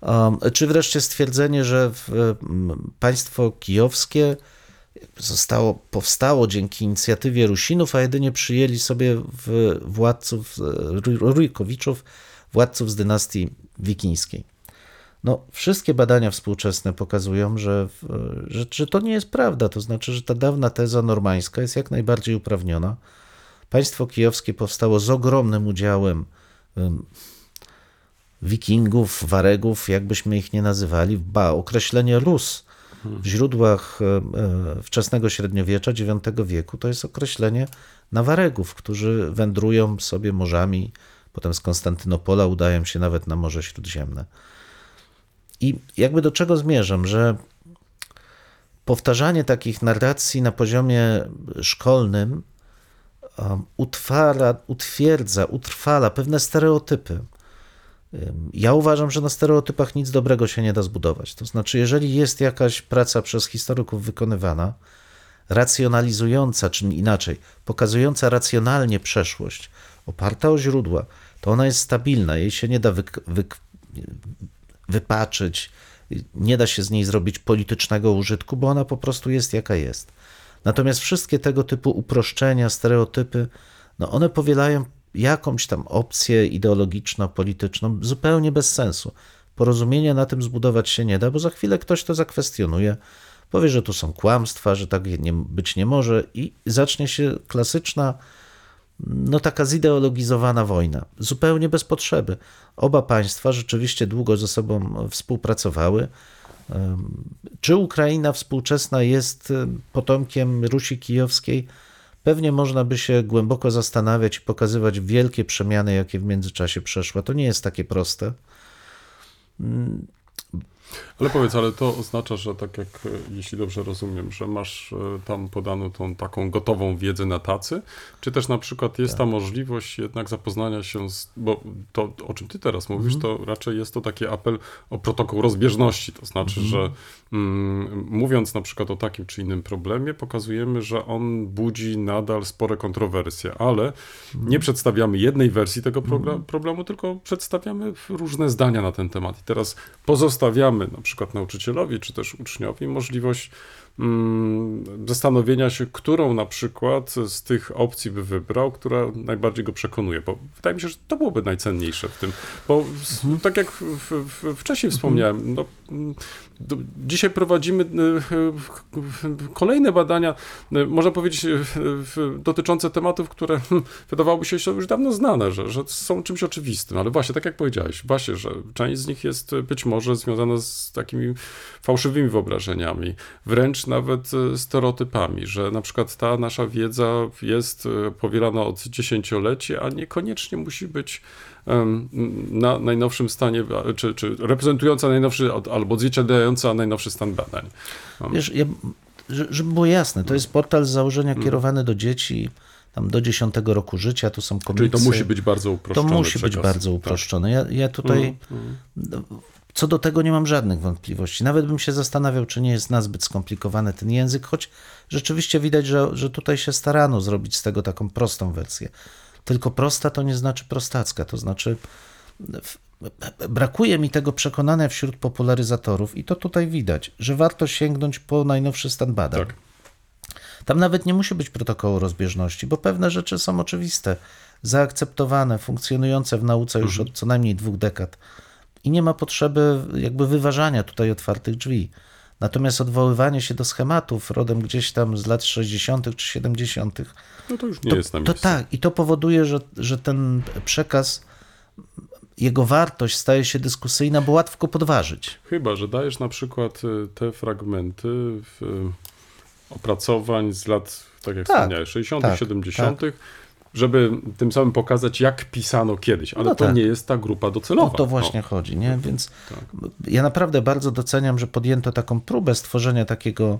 Speaker 2: Um, czy wreszcie stwierdzenie, że w, m, państwo kijowskie zostało, powstało dzięki inicjatywie Rusinów, a jedynie przyjęli sobie w władców, Ru- Rurikowiczów, władców z dynastii wikińskiej. No, wszystkie badania współczesne pokazują, że, że, że to nie jest prawda. To znaczy, że ta dawna teza normańska jest jak najbardziej uprawniona. Państwo kijowskie powstało z ogromnym udziałem em, wikingów, waregów, jakbyśmy ich nie nazywali. Ba, określenie Rus w źródłach e, wczesnego średniowiecza, IX wieku, to jest określenie na waregów, którzy wędrują sobie morzami, potem z Konstantynopola udają się nawet na Morze Śródziemne. I jakby do czego zmierzam, że powtarzanie takich narracji na poziomie szkolnym um, utwara, utwierdza, utrwala pewne stereotypy. Ym, Ja uważam, że na stereotypach nic dobrego się nie da zbudować. To znaczy, jeżeli jest jakaś praca przez historyków wykonywana, racjonalizująca, czy inaczej, pokazująca racjonalnie przeszłość, oparta o źródła, to ona jest stabilna, jej się nie da wyk- wyk- wypaczyć, nie da się z niej zrobić politycznego użytku, bo ona po prostu jest jaka jest. Natomiast wszystkie tego typu uproszczenia, stereotypy, no one powielają jakąś tam opcję ideologiczno-polityczną zupełnie bez sensu. Porozumienia na tym zbudować się nie da, bo za chwilę ktoś to zakwestionuje, powie, że to są kłamstwa, że tak być nie może i zacznie się klasyczna, no taka zideologizowana wojna, zupełnie bez potrzeby. Oba państwa rzeczywiście długo ze sobą współpracowały. Czy Ukraina współczesna jest potomkiem Rusi Kijowskiej? Pewnie można by się głęboko zastanawiać i pokazywać wielkie przemiany, jakie w międzyczasie przeszła. To nie jest takie proste.
Speaker 1: Ale powiedz, ale to oznacza, że tak jak, e, jeśli dobrze rozumiem, że masz e, tam podaną tą taką gotową wiedzę na tacy, czy też na przykład jest tak. ta możliwość jednak zapoznania się z, bo to, o czym ty teraz mówisz, mhm. to raczej jest to taki apel o protokół rozbieżności, to znaczy, mhm. że mm, mówiąc na przykład o takim czy innym problemie, pokazujemy, że on budzi nadal spore kontrowersje, ale mhm. nie przedstawiamy jednej wersji tego mhm. problemu, tylko przedstawiamy różne zdania na ten temat. I teraz pozostawiamy na przykład nauczycielowi czy też uczniowi możliwość zastanowienia się, którą na przykład z tych opcji by wybrał, która najbardziej go przekonuje, bo wydaje mi się, że to byłoby najcenniejsze w tym, bo mhm. tak jak w, w, wcześniej wspomniałem, no, Dzisiaj prowadzimy e, kolejne badania, e, można powiedzieć, dotyczące tematów, które hmm, wydawałoby się już dawno znane, że, że są czymś oczywistym, ale właśnie, tak jak powiedziałeś, właśnie, że część z nich jest być może związana z takimi fałszywymi wyobrażeniami, wręcz nawet stereotypami, że na przykład ta nasza wiedza jest powielana od dziesięcioleci, a niekoniecznie musi być na najnowszym stanie, czy, czy reprezentująca najnowszy, albo odzwierciedlająca najnowszy stan badań.
Speaker 2: Wiesz, ja, żeby było jasne, to jest portal z założenia mm. kierowany do dzieci, tam do 10 roku życia, tu są komiksy.
Speaker 1: Czyli to musi być bardzo uproszczone.
Speaker 2: To musi przekaz. być bardzo tak. uproszczone. Ja, ja tutaj mm, mm. Co do tego nie mam żadnych wątpliwości. Nawet bym się zastanawiał, czy nie jest nazbyt skomplikowany ten język, choć rzeczywiście widać, że, że tutaj się starano zrobić z tego taką prostą wersję. Tylko prosta to nie znaczy prostacka, to znaczy brakuje mi tego przekonania wśród popularyzatorów i to tutaj widać, że warto sięgnąć po najnowszy stan badań. Tak. Tam nawet nie musi być protokołu rozbieżności, bo pewne rzeczy są oczywiste, zaakceptowane, funkcjonujące w nauce już mhm. od co najmniej dwóch dekad. I nie ma potrzeby jakby wyważania tutaj otwartych drzwi. Natomiast odwoływanie się do schematów rodem gdzieś tam z lat 60. czy 70.,
Speaker 1: no to już nie to, jest na
Speaker 2: miejscu. To tak, i to powoduje, że, że ten przekaz, jego wartość staje się dyskusyjna, bo łatwo podważyć.
Speaker 1: Chyba, że dajesz na przykład y, te fragmenty w, y, opracowań z lat, tak jak tak, wspomniałeś, 60., tak, 70., tak żeby tym samym pokazać, jak pisano kiedyś, ale no to tak. nie jest ta grupa docelowa.
Speaker 2: O to właśnie no. chodzi, nie? Więc tak. ja naprawdę bardzo doceniam, że podjęto taką próbę stworzenia takiego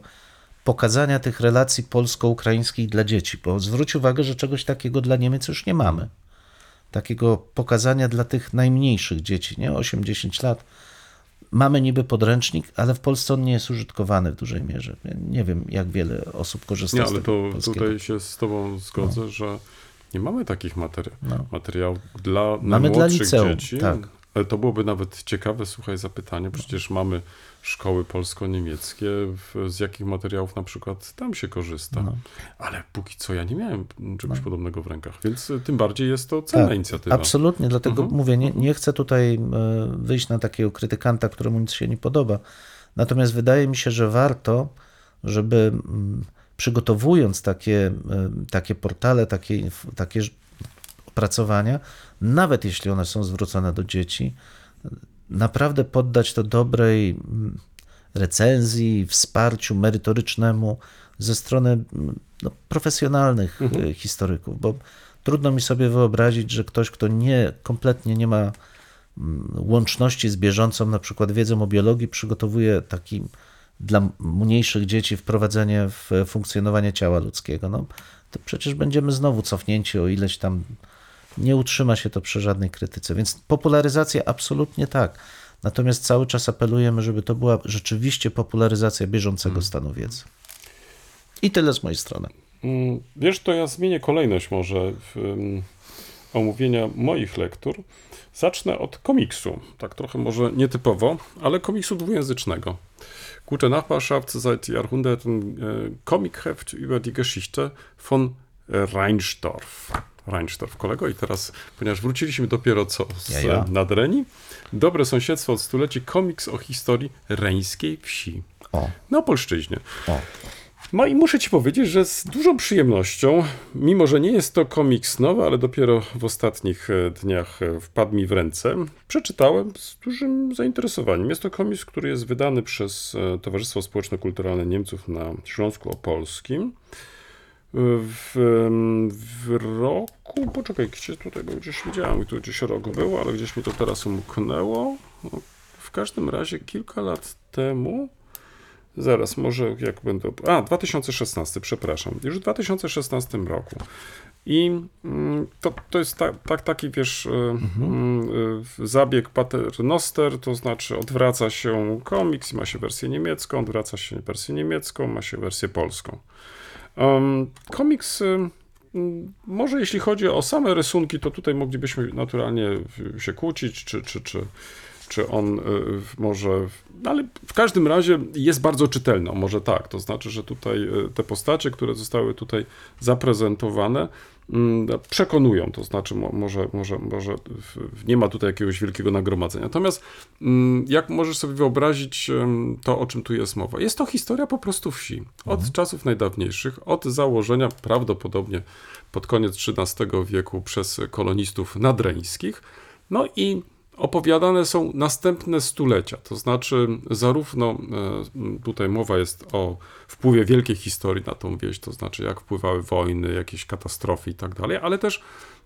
Speaker 2: pokazania tych relacji polsko-ukraińskich dla dzieci, bo zwróć uwagę, że czegoś takiego dla Niemiec już nie mamy. Takiego pokazania dla tych najmniejszych dzieci, nie? 8-10 lat. Mamy niby podręcznik, ale w Polsce on nie jest użytkowany w dużej mierze. Nie wiem, jak wiele osób korzysta nie, z tego.
Speaker 1: ale to tutaj się z Tobą zgodzę, no. że nie mamy takich materi no. materiałów dla mamy dla liceum, dzieci. Tak. Ale to byłoby nawet ciekawe, słuchaj, zapytanie. Przecież mamy szkoły polsko-niemieckie, z jakich materiałów na przykład tam się korzysta. No. Ale póki co ja nie miałem czegoś no. podobnego w rękach, więc tym bardziej jest to cenna tak, inicjatywa.
Speaker 2: Absolutnie, dlatego mhm. mówię, nie, nie chcę tutaj e, wyjść na takiego krytykanta, któremu nic się nie podoba. Natomiast wydaje mi się, że warto, żeby mm, przygotowując takie, e, takie portale, takie, takie opracowania, nawet jeśli one są zwrócone do dzieci, naprawdę poddać to dobrej mm, recenzji, wsparciu merytorycznemu ze strony mm, no, profesjonalnych e, mhm. historyków, bo trudno mi sobie wyobrazić, że ktoś, kto nie, kompletnie nie ma mm, łączności z bieżącą na przykład wiedzą o biologii, przygotowuje taki dla mniejszych dzieci wprowadzenie w funkcjonowanie ciała ludzkiego. No, to przecież będziemy znowu cofnięci o ileś tam. Nie utrzyma się to przy żadnej krytyce. Więc popularyzacja absolutnie tak. Natomiast cały czas apelujemy, żeby to była rzeczywiście popularyzacja bieżącego hmm. stanu wiedzy. I tyle z mojej strony.
Speaker 1: Mm, wiesz, to ja zmienię kolejność może omówienia moich lektur. Zacznę od komiksu. Tak trochę może nietypowo, ale komiksu dwujęzycznego. Gute Nachbarschaft seit Jahrhunderten äh, Comicheft über die Geschichte von Reinsdorf. Rheinstoff kolego i teraz, ponieważ wróciliśmy dopiero co z
Speaker 2: Ja, ja.
Speaker 1: Nadreni, Dobre Sąsiedztwo od stuleci, komiks o historii reńskiej wsi
Speaker 2: O,
Speaker 1: na Opolszczyźnie.
Speaker 2: o.
Speaker 1: No i muszę ci powiedzieć, że z dużą przyjemnością, mimo że nie jest to komiks nowy, ale dopiero w ostatnich e, dniach e, wpadł mi w ręce, przeczytałem z dużym zainteresowaniem. Jest to komiks, który jest wydany przez e, Towarzystwo Społeczno-Kulturalne Niemców na Śląsku Opolskim. W, w roku, poczekaj, gdzie tutaj go gdzieś widziałem, tu gdzieś rok był, ale gdzieś mi to teraz umknęło. No, W każdym razie kilka lat temu Zaraz, może jak będę. A, 2016, przepraszam. Już w 2016 roku. I mm, to, to jest ta, tak, taki, wiesz, y, mm, y, zabieg paternoster, to znaczy odwraca się komiks, ma się wersję niemiecką, odwraca się wersję niemiecką, ma się wersję polską. Um, komiks, y, mm, może jeśli chodzi o same rysunki, to tutaj moglibyśmy naturalnie się kłócić, czy, czy, czy, czy on y, może. No ale w każdym razie jest bardzo czytelny, może tak. To znaczy, że tutaj y, te postacie, które zostały tutaj zaprezentowane, mm, przekonują. To znaczy, mo- może, może, może nie ma tutaj jakiegoś wielkiego nagromadzenia. Natomiast mm, jak możesz sobie wyobrazić to, o czym tu jest mowa? Jest to historia po prostu wsi. Od czasów najdawniejszych, od założenia prawdopodobnie pod koniec XIII wieku przez kolonistów nadreńskich. No i opowiadane są następne stulecia, to znaczy zarówno e, tutaj mowa jest o wpływie wielkiej historii na tą wieś, to znaczy jak wpływały wojny, jakieś katastrofy i tak dalej, ale też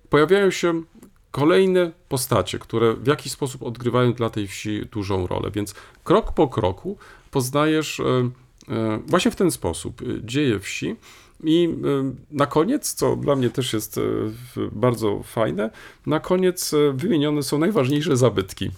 Speaker 1: pojawiają się kolejne postacie, które w jakiś sposób odgrywają dla tej wsi dużą rolę, więc krok po kroku poznajesz e, e, właśnie w ten sposób. Dzieje wsi i e, na koniec, co dla mnie też jest w- bardzo fajne, na koniec e, wymienione są najważniejsze zabytki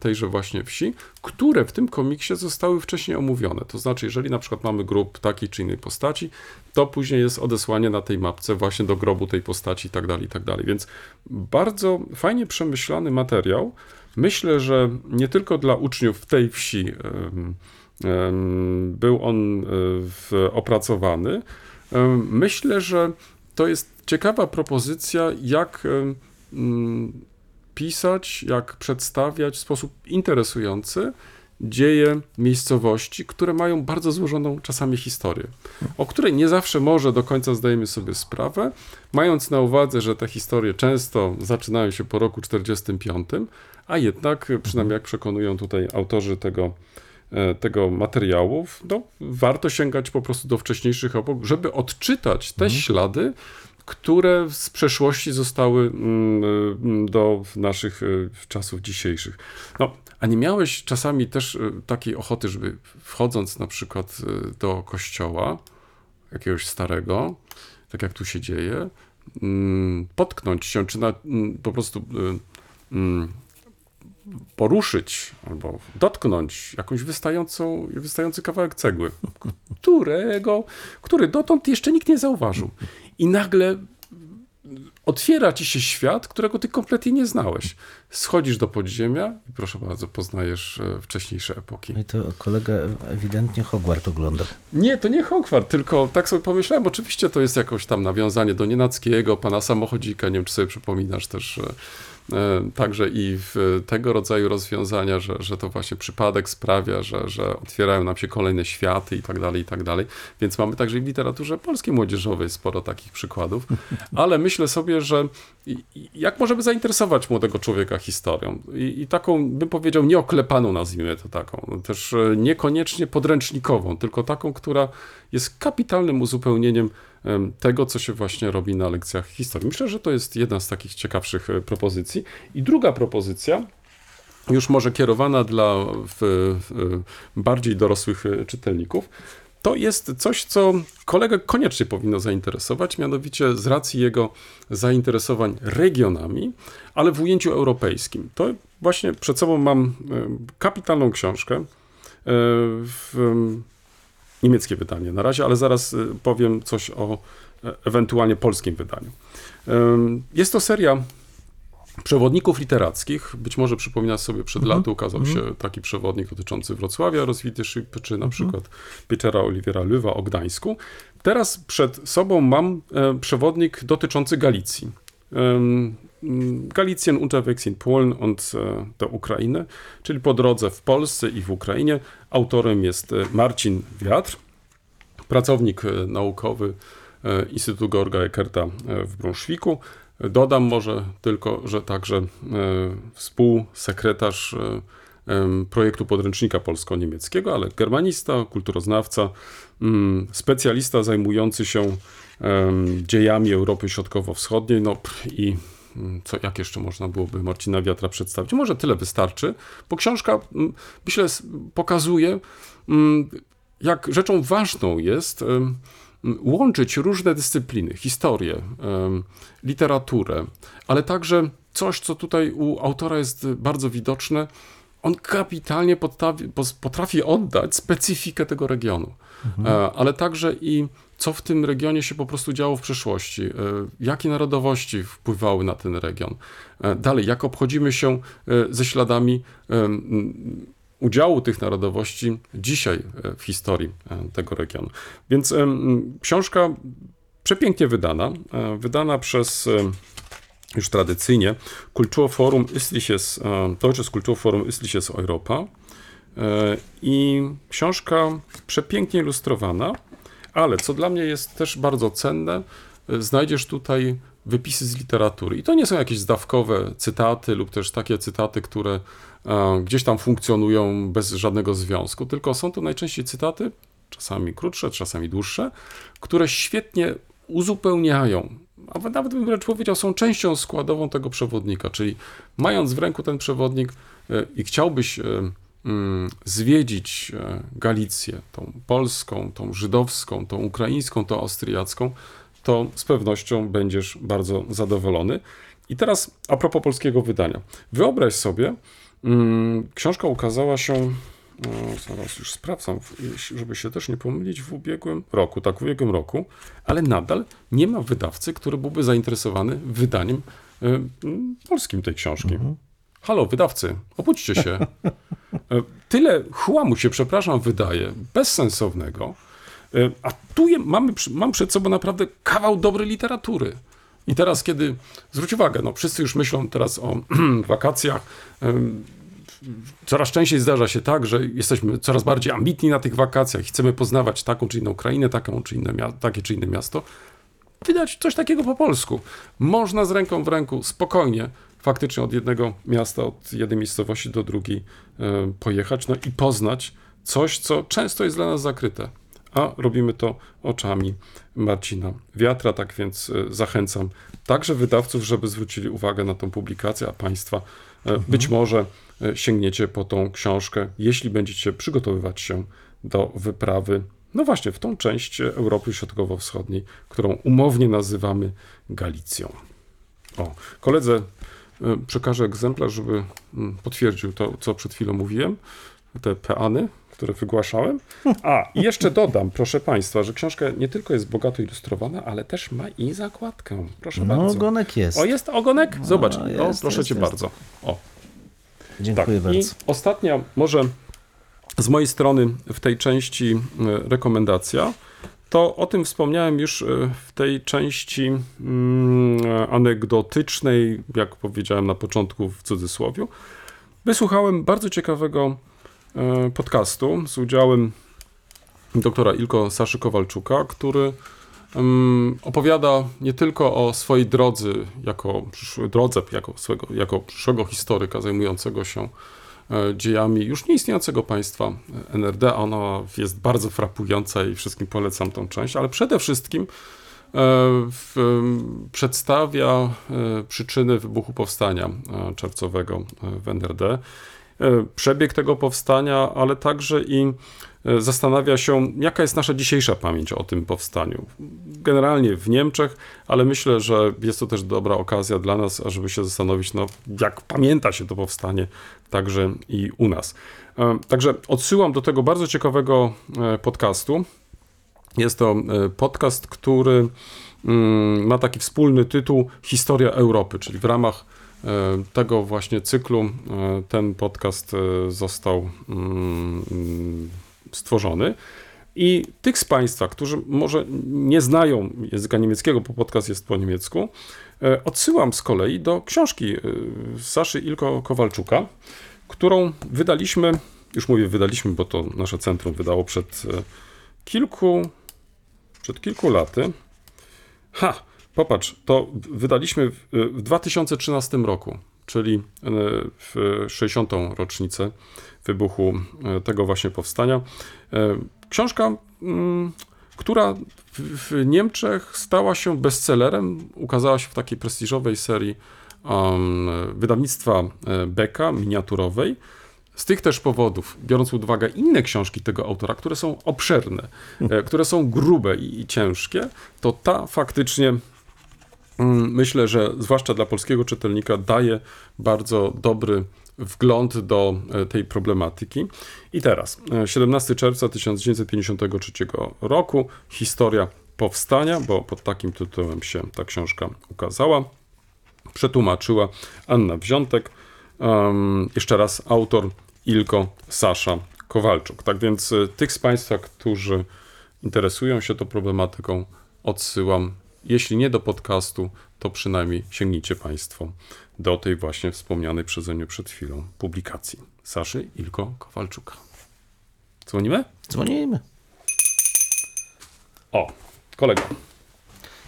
Speaker 1: tejże właśnie wsi, które w tym komiksie zostały wcześniej omówione. To znaczy, jeżeli na przykład mamy grób takiej czy innej postaci, to później jest odesłanie na tej mapce właśnie do grobu tej postaci i tak tak. Więc bardzo fajnie przemyślany materiał. Myślę, że nie tylko dla uczniów tej wsi był on opracowany. Myślę, że to jest ciekawa propozycja, jak mm, pisać, jak przedstawiać w sposób interesujący dzieje miejscowości, które mają bardzo złożoną czasami historię, o której nie zawsze może do końca zdajemy sobie sprawę, mając na uwadze, że te historie często zaczynają się po roku 45, a jednak, przynajmniej jak przekonują tutaj autorzy tego, tego materiału, no, warto sięgać po prostu do wcześniejszych epok, żeby odczytać te ślady, które z przeszłości zostały mm, mm, do naszych y, czasów dzisiejszych. No, a nie miałeś czasami też y, takiej ochoty, żeby wchodząc na przykład do kościoła jakiegoś starego, tak jak tu się dzieje, mm, potknąć się, czy na, po prostu poruszyć albo dotknąć jakąś wystającą, wystający kawałek cegły, którego, który dotąd jeszcze nikt nie zauważył. I nagle otwiera ci się świat, którego ty kompletnie nie znałeś. Schodzisz do podziemia i proszę bardzo, poznajesz e, wcześniejsze epoki.
Speaker 2: No i to kolega ewidentnie Hogwart oglądał.
Speaker 1: Nie, to nie Hogwart, tylko tak sobie pomyślałem, oczywiście to jest jakoś tam nawiązanie do Nienackiego, pana samochodzika, nie wiem, czy sobie przypominasz też e, także i w tego rodzaju rozwiązania, że, że to właśnie przypadek sprawia, że, że otwierają nam się kolejne światy i tak dalej, i tak dalej. Więc mamy także i w literaturze polskiej młodzieżowej sporo takich przykładów, ale myślę sobie, że jak możemy zainteresować młodego człowieka historią? I, i taką, bym powiedział, nieoklepaną, nazwijmy to taką, też e, niekoniecznie podręcznikową, tylko taką, która jest kapitalnym uzupełnieniem em, tego, co się właśnie robi na lekcjach historii. Myślę, że to jest jedna z takich ciekawszych e, propozycji. I druga propozycja, już może kierowana dla w, w, bardziej dorosłych e, czytelników, to jest coś, co kolegę koniecznie powinno zainteresować, mianowicie z racji jego zainteresowań regionami, ale w ujęciu europejskim. To właśnie przed sobą mam e, kapitalną książkę e, w niemieckie wydanie na razie, ale zaraz e, powiem coś o e, ewentualnie polskim wydaniu. Jest to seria przewodników literackich. Być może przypominasz sobie, przed laty ukazał się taki przewodnik dotyczący Wrocławia, rozwity szyb, czy na przykład Petera Oliwiera Lywa o Gdańsku. Teraz przed sobą mam e, przewodnik dotyczący Galicji. Galicjen Unterwegs in Polen und do Ukrainy, czyli po drodze w Polsce i w Ukrainie. Autorem jest Marcin Wiatr, pracownik naukowy Instytutu Georga Eckerta w Brunszwiku. Dodam może tylko, że także współsekretarz projektu podręcznika polsko-niemieckiego, ale germanista, kulturoznawca, mm, specjalista zajmujący się dziejami Europy Środkowo-Wschodniej, no i co, jak jeszcze można byłoby Marcina Wiatra przedstawić? Może tyle wystarczy, bo książka, mm, myślę, pokazuje, jak rzeczą ważną jest łączyć różne dyscypliny, historię, literaturę, ale także coś, co tutaj u autora jest bardzo widoczne, on kapitalnie potrafi, potrafi oddać specyfikę tego regionu, mhm. ale także i co w tym regionie się po prostu działo w przeszłości, e, jakie narodowości wpływały na ten region. E, dalej, jak obchodzimy się ze śladami udziału tych narodowości dzisiaj w historii tego regionu. Więc książka przepięknie wydana, wydana przez już tradycyjnie Kulturforum Östliches, e, Deutsches Kulturforum Östliches Europa e, i książka przepięknie ilustrowana, ale co dla mnie jest też bardzo cenne, e, znajdziesz tutaj wypisy z literatury. I to nie są jakieś zdawkowe cytaty lub też takie cytaty, które gdzieś tam funkcjonują bez żadnego związku, tylko są to najczęściej cytaty, czasami krótsze, czasami dłuższe, które świetnie uzupełniają a nawet bym wręcz powiedział, są częścią składową tego przewodnika, czyli mając w ręku ten przewodnik e, i chciałbyś e, zwiedzić e, Galicję, tą polską, tą żydowską, tą ukraińską, tą austriacką, to z pewnością będziesz bardzo zadowolony. I teraz a propos polskiego wydania. Wyobraź sobie, mm, książka ukazała się zaraz już sprawdzam, żeby się też nie pomylić, w ubiegłym roku, tak, w ubiegłym roku, ale nadal nie ma wydawcy, który byłby zainteresowany wydaniem y, polskim tej książki. Mhm. Halo, wydawcy, obudźcie się. E, tyle chłamu się, przepraszam, wydaje, bezsensownego, e, a tu je, mamy, mam przed sobą naprawdę kawał dobrej literatury. I teraz, kiedy, zwróć uwagę, no wszyscy już myślą teraz o wakacjach, coraz częściej zdarza się tak, że jesteśmy coraz bardziej ambitni na tych wakacjach, chcemy poznawać taką czy inną krainę, taką czy inne, takie czy inne miasto. Wydać coś takiego po polsku. Można z ręką w ręku, spokojnie, faktycznie od jednego miasta, od jednej miejscowości do drugiej e, pojechać, no i poznać coś, co często jest dla nas zakryte. A robimy to oczami Marcina Wiatra, tak więc e, zachęcam także wydawców, żeby zwrócili uwagę na tą publikację, a Państwa e, być mhm. może E, sięgniecie po tą książkę, jeśli będziecie przygotowywać się do wyprawy, no właśnie, w tą część Europy Środkowo-Wschodniej, którą umownie nazywamy Galicją. O, koledze przekażę egzemplarz, żeby mm, potwierdził to, co przed chwilą mówiłem, te peany, które wygłaszałem. A, i jeszcze dodam, proszę Państwa, że książka nie tylko jest bogato ilustrowana, ale też ma i zakładkę. Proszę
Speaker 2: no,
Speaker 1: bardzo.
Speaker 2: ogonek jest.
Speaker 1: O, jest ogonek? Zobacz. No, jest, o, proszę jest, Cię jest. bardzo. O,
Speaker 2: Dziękuję tak. bardzo. I
Speaker 1: ostatnia, może z mojej strony w tej części e, rekomendacja, to o tym wspomniałem już e, w tej części mm, anegdotycznej, jak powiedziałem na początku w cudzysłowie. Wysłuchałem bardzo ciekawego e, podcastu z udziałem doktora Ilko Saszy Kowalczuka, który opowiada nie tylko o swojej drodze, jako drodze, jako, swego, jako przyszłego historyka zajmującego się e, dziejami już nieistniejącego państwa e, NRD. Ona jest bardzo frapująca i wszystkim polecam tą część, ale przede wszystkim e, w, przedstawia przyczyny wybuchu powstania czerwcowego w NRD, przebieg tego powstania, ale także i E, zastanawia się, jaka jest nasza dzisiejsza pamięć o tym powstaniu. Generalnie w Niemczech, ale myślę, że jest to też dobra okazja dla nas, ażeby się zastanowić, no, jak pamięta się to powstanie także i u nas. E, także odsyłam do tego bardzo ciekawego e, podcastu. Jest to podcast, który mm, ma taki wspólny tytuł Historia Europy, czyli w ramach tego właśnie cyklu ten podcast został mm, stworzony. I tych z Państwa, którzy może nie znają języka niemieckiego, bo podcast jest po niemiecku, e, odsyłam z kolei do książki e, Saszy Ilko Kowalczuka, którą wydaliśmy, już mówię wydaliśmy, bo to nasze centrum wydało przed e, kilku, przed kilku laty. Ha, popatrz, to wydaliśmy w, w 2013 roku, czyli w 60. rocznicę wybuchu e, tego właśnie powstania. E, Książka, mm, która w, Niemczech stała się bestsellerem, ukazała się w takiej prestiżowej serii um, wydawnictwa e, Beka, miniaturowej. Z tych też powodów, biorąc pod uwagę inne książki tego autora, które są obszerne, które są grube i, i ciężkie, to ta faktycznie mm, myślę, że zwłaszcza dla polskiego czytelnika daje bardzo dobry wgląd do e, tej problematyki. I teraz, e, 17 czerwca 1953 roku, historia powstania, bo pod takim tytułem się ta książka ukazała, przetłumaczyła Anna Wziątek. Um, jeszcze raz autor Ilko Sasza Kowalczuk. Tak więc y, tych z Państwa, którzy interesują się tą problematyką, odsyłam, jeśli nie do podcastu, to przynajmniej sięgnijcie Państwo do tej właśnie wspomnianej przeze mnie przed chwilą publikacji Saszy Ilko Kowalczuka. Dzwonimy?
Speaker 2: Dzwonimy.
Speaker 1: O, kolega.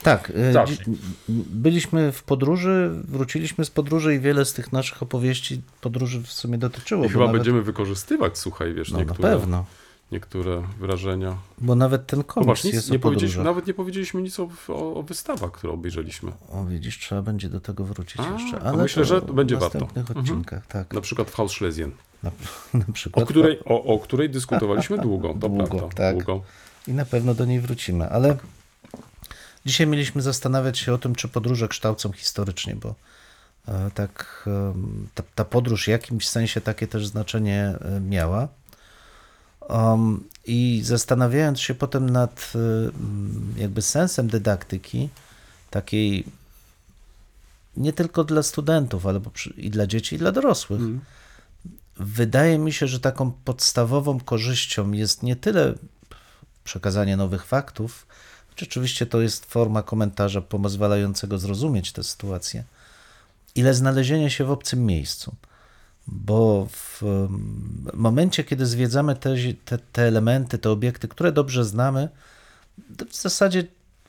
Speaker 2: Tak, y,
Speaker 1: Zacznij.
Speaker 2: byliśmy w podróży, wróciliśmy z podróży i wiele z tych naszych opowieści podróży w sumie dotyczyło.
Speaker 1: I chyba
Speaker 2: nawet,
Speaker 1: będziemy wykorzystywać, słuchaj, wiesz,
Speaker 2: no, na
Speaker 1: niektóre,
Speaker 2: pewno,
Speaker 1: niektóre wyrażenia.
Speaker 2: bo nawet ten komiks
Speaker 1: Zobacz, nic
Speaker 2: jest
Speaker 1: nie
Speaker 2: o
Speaker 1: powiedzieliśmy, nawet nie powiedzieliśmy nic o, o, o wystawach, które obejrzeliśmy.
Speaker 2: O, widzisz, trzeba będzie do tego wrócić
Speaker 1: A,
Speaker 2: jeszcze. Ale
Speaker 1: myślę, że będzie
Speaker 2: w
Speaker 1: warto.
Speaker 2: następnych
Speaker 1: Mhm.
Speaker 2: odcinkach, tak.
Speaker 1: Na przykład w Haus Schlesien,
Speaker 2: Na, na
Speaker 1: o
Speaker 2: przykład.
Speaker 1: której, o, o której dyskutowaliśmy długo, to
Speaker 2: Długo,
Speaker 1: prawda,
Speaker 2: tak.
Speaker 1: długo.
Speaker 2: I na pewno do niej wrócimy. Ale dzisiaj mieliśmy zastanawiać się o tym, czy podróże kształcą historycznie, bo e, tak ta, ta podróż w jakimś sensie takie też znaczenie e, miała. Um, I zastanawiając się potem nad e, m, jakby sensem dydaktyki, takiej nie tylko dla studentów, ale i dla dzieci, i dla dorosłych,
Speaker 1: Mhm.
Speaker 2: wydaje mi się, że taką podstawową korzyścią jest nie tyle przekazanie nowych faktów, choć oczywiście to jest forma komentarza pozwalającego zrozumieć tę sytuację, ile znalezienie się w obcym miejscu. Bo w momencie, kiedy zwiedzamy te, te, te elementy, te obiekty, które dobrze znamy, w zasadzie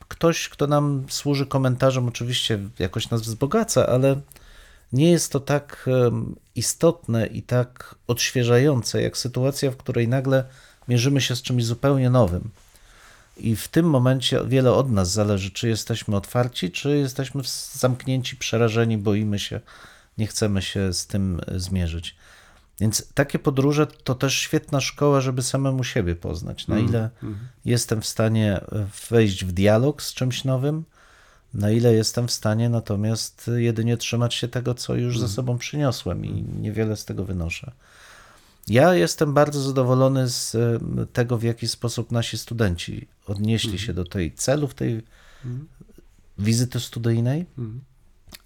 Speaker 2: ktoś, kto nam służy komentarzem, oczywiście jakoś nas wzbogaca, ale nie jest to tak istotne i tak odświeżające, jak sytuacja, w której nagle mierzymy się z czymś zupełnie nowym. I w tym momencie wiele od nas zależy, czy jesteśmy otwarci, czy jesteśmy zamknięci, przerażeni, boimy się, nie chcemy się z tym e, zmierzyć. Więc takie podróże to też świetna szkoła, żeby samemu siebie poznać. Na ile jestem w stanie e, wejść w dialog z czymś nowym, na ile jestem w stanie natomiast jedynie trzymać się tego, co już ze sobą przyniosłem i niewiele z tego wynoszę. Ja jestem bardzo zadowolony z e, tego, w jaki sposób nasi studenci odnieśli się do tej celów tej wizyty studyjnej,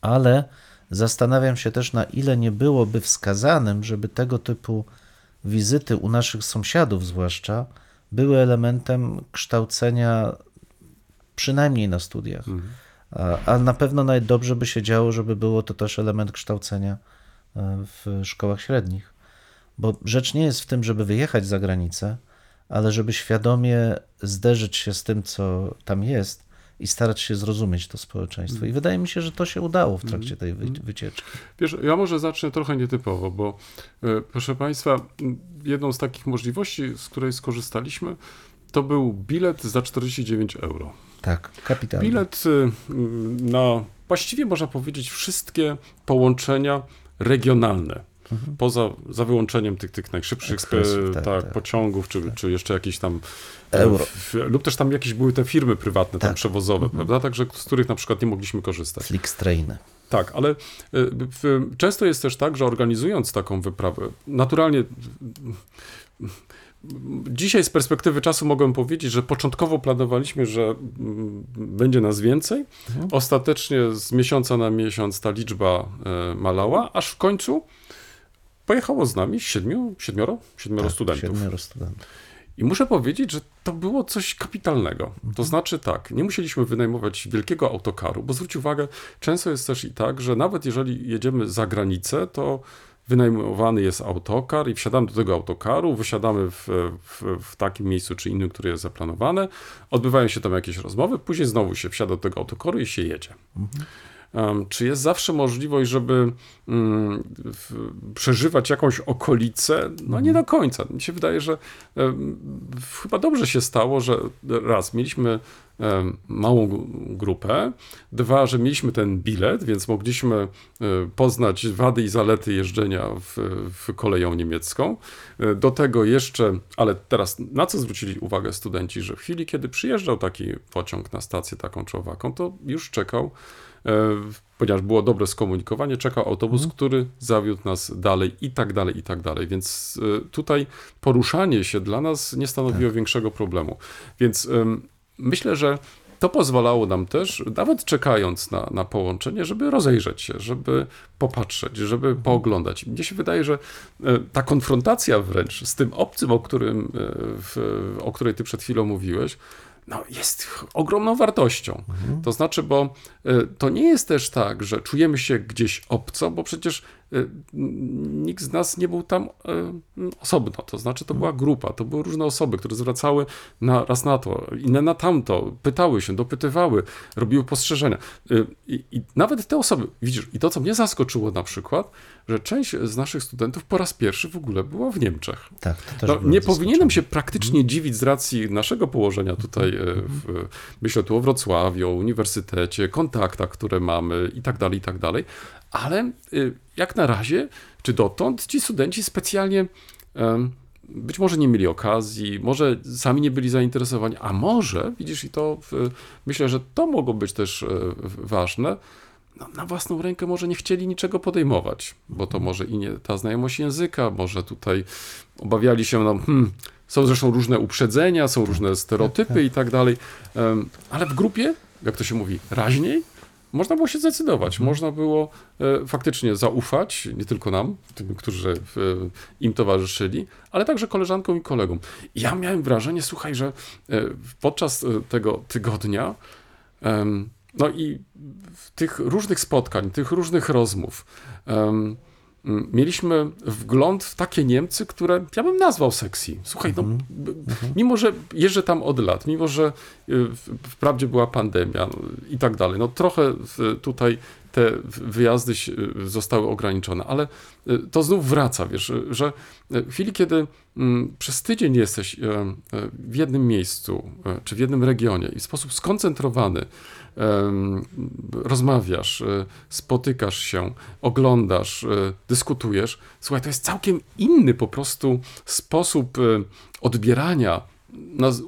Speaker 2: ale zastanawiam się też, na ile nie byłoby wskazanym, żeby tego typu wizyty u naszych sąsiadów, zwłaszcza, były elementem kształcenia, przynajmniej na studiach. A, a na pewno nawet dobrze by się działo, żeby było to też element kształcenia e, w szkołach średnich. Bo rzecz nie jest w tym, żeby wyjechać za granicę, ale żeby świadomie zderzyć się z tym, co tam jest i starać się zrozumieć to społeczeństwo. I wydaje mi się, że to się udało w trakcie tej wy- wycieczki.
Speaker 1: Wiesz, ja może zacznę trochę nietypowo, bo e, proszę Państwa, jedną z takich możliwości, z której skorzystaliśmy, to był bilet za 49 euro.
Speaker 2: Tak, kapitalnie.
Speaker 1: Bilet y, na właściwie można powiedzieć wszystkie połączenia regionalne. Poza za wyłączeniem tych, tych najszybszych e,
Speaker 2: tak,
Speaker 1: tak,
Speaker 2: tak.
Speaker 1: pociągów, czy, czy jeszcze jakieś tam. e,
Speaker 2: Euro.
Speaker 1: w- lub też tam jakieś były te firmy prywatne, tam
Speaker 2: Tak.
Speaker 1: przewozowe, prawda? Także z których na przykład nie mogliśmy korzystać.
Speaker 2: Flixtrainy.
Speaker 1: Tak, ale y, w, często jest też tak, że organizując taką wyprawę, naturalnie dzisiaj z perspektywy czasu mogłem powiedzieć, że początkowo planowaliśmy, że będzie nas więcej. Ostatecznie z miesiąca na miesiąc ta liczba y, malała, aż w końcu pojechało z nami siedmiu, siedmioro, siedmioro
Speaker 2: Tak,
Speaker 1: studentów.
Speaker 2: Siedmioro studentów.
Speaker 1: I muszę powiedzieć, że to było coś kapitalnego. To znaczy tak, nie musieliśmy wynajmować wielkiego autokaru, bo zwróć uwagę, często jest też i tak, że nawet jeżeli jedziemy za granicę, to wynajmowany jest autokar i wsiadamy do tego autokaru, wysiadamy w, w, w, takim miejscu czy innym, które jest zaplanowane, odbywają się tam jakieś rozmowy, później znowu się wsiada do tego autokaru i się jedzie. Mhm. Czy jest zawsze możliwość, żeby w, przeżywać jakąś okolicę? No nie do końca. Mi się wydaje, że chyba dobrze się stało, że raz mieliśmy małą grupę, dwa, że mieliśmy ten bilet, więc mogliśmy e, poznać wady i zalety jeżdżenia w, w koleją niemiecką. E, do tego jeszcze, ale teraz na co zwrócili uwagę studenci, że w chwili, kiedy przyjeżdżał taki pociąg na stację taką czy owaką, to już czekał ponieważ było dobre skomunikowanie, czekał autobus, mhm. który zawiódł nas dalej i tak dalej, i tak dalej. Więc e, tutaj poruszanie się dla nas nie stanowiło tak. większego problemu. Więc myślę, że to pozwalało nam też, nawet czekając na, na połączenie, żeby rozejrzeć się, żeby popatrzeć, żeby mhm. pooglądać. Mnie się wydaje, że e, ta konfrontacja wręcz z tym obcym, o, którym, o której ty przed chwilą mówiłeś, no, jest ogromną wartością. Mhm. To znaczy, bo y, to nie jest też tak, że czujemy się gdzieś obco, bo przecież nikt z nas nie był tam y, osobno. To znaczy, to była grupa, to były różne osoby, które zwracały na, raz na to, inne na tamto, pytały się, dopytywały, robiły postrzeżenia. Y, I, I, nawet te osoby, widzisz, i to, co mnie zaskoczyło na przykład, że część z naszych studentów po raz pierwszy w ogóle była w Niemczech.
Speaker 2: Tak, to
Speaker 1: no, nie powinienem się praktycznie hmm. dziwić z racji naszego położenia tutaj, hmm. w, myślę tu o Wrocławiu, o uniwersytecie, kontaktach, które mamy i tak dalej, i tak dalej, ale y, jak na razie, czy dotąd, ci studenci specjalnie być może nie mieli okazji, może sami nie byli zainteresowani, a może, widzisz, i to myślę, że to mogło być też e, ważne, no, na własną rękę może nie chcieli niczego podejmować, bo to może i nie ta znajomość języka, może tutaj obawiali się, no, hmm, są zresztą różne uprzedzenia, są różne stereotypy i tak dalej, ale w grupie, jak to się mówi, raźniej, można było się zdecydować, mhm. można było e, faktycznie zaufać, nie tylko nam, tym, którzy e, im towarzyszyli, ale także koleżankom i kolegom. ja miałem wrażenie, słuchaj, że e, podczas tego tygodnia, no i tych różnych spotkań, tych różnych rozmów, mieliśmy wgląd w takie Niemcy, które ja bym nazwał sexy. Słuchaj, no, mhm. mimo że jeżdżę tam od lat, mimo że y, wprawdzie była pandemia no, i tak dalej, no trochę tutaj te wyjazdy zostały ograniczone, ale y, to znów wraca, wiesz, że w chwili, kiedy mm, przez tydzień jesteś w jednym miejscu, czy w jednym regionie i w sposób skoncentrowany rozmawiasz, spotykasz się, oglądasz, dyskutujesz, słuchaj, to jest całkiem inny po prostu sposób odbierania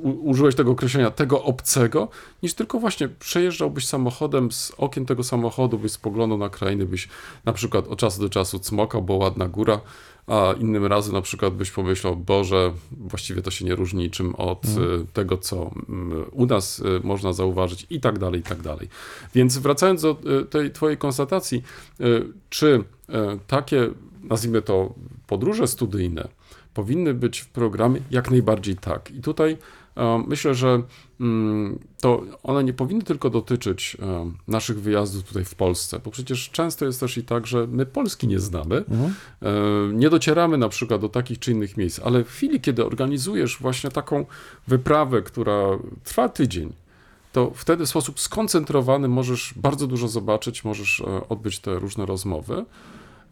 Speaker 1: użyłeś tego określenia, tego obcego, niż tylko właśnie przejeżdżałbyś samochodem z okien tego samochodu, byś spoglądał na krainy, byś na przykład od czasu do czasu cmokał, bo ładna góra, a innym razem na przykład byś pomyślał, Boże, właściwie to się nie różni niczym od mm. tego, co mm, u nas y, można zauważyć i tak dalej, i tak dalej. Więc wracając do y, tej twojej konstatacji, czy takie, nazwijmy to, podróże studyjne, powinny być w programie? Jak najbardziej tak. I tutaj e, myślę, że mm, to one nie powinny tylko dotyczyć e, naszych wyjazdów tutaj w Polsce, bo przecież często jest też i tak, że my Polski nie znamy, mhm. E, nie docieramy na przykład do takich czy innych miejsc, ale w chwili, kiedy organizujesz właśnie taką wyprawę, która trwa tydzień, to wtedy w sposób skoncentrowany możesz bardzo dużo zobaczyć, możesz odbyć te różne rozmowy.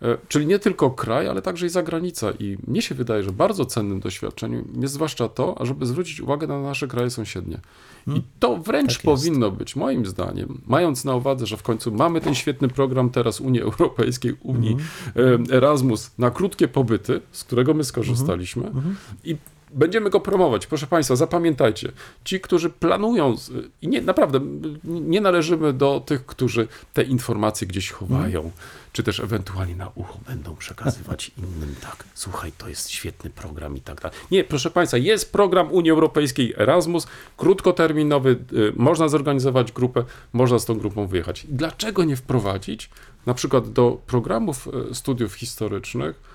Speaker 1: E, czyli nie tylko kraj, ale także i zagranica. I mnie się wydaje, że bardzo cennym doświadczeniem jest zwłaszcza to, ażeby zwrócić uwagę na nasze kraje sąsiednie. I hmm. to wręcz tak powinno być, moim zdaniem, mając na uwadze, że w końcu mamy ten świetny program teraz Unii Europejskiej, Unii hmm. Erasmus na krótkie pobyty, z którego my skorzystaliśmy. Hmm. I Będziemy go promować. Proszę Państwa, zapamiętajcie. Ci, którzy planują, i nie, naprawdę nie należymy do tych, którzy te informacje gdzieś chowają, mm. Czy też ewentualnie na ucho będą przekazywać innym. Tak, słuchaj, to jest świetny program i tak dalej. Nie, proszę Państwa, jest program Unii Europejskiej Erasmus, krótkoterminowy, y, można zorganizować grupę, można z tą grupą wyjechać. Dlaczego nie wprowadzić na przykład do programów y, studiów historycznych,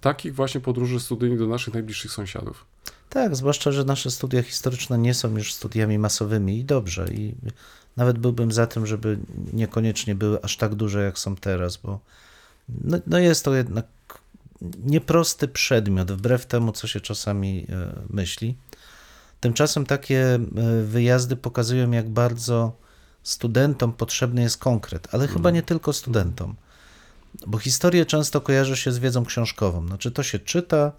Speaker 1: takich właśnie podróży studyjnych do naszych najbliższych sąsiadów.
Speaker 2: Tak, zwłaszcza, że nasze studia historyczne nie są już studiami masowymi i dobrze. I nawet byłbym za tym, żeby niekoniecznie były aż tak duże, jak są teraz, bo no, no jest to jednak nieprosty przedmiot, wbrew temu, co się czasami e, myśli. Tymczasem takie e, wyjazdy pokazują, jak bardzo studentom potrzebny jest konkret, ale chyba nie tylko studentom, bo historia często kojarzy się z wiedzą książkową. Znaczy, to się czyta,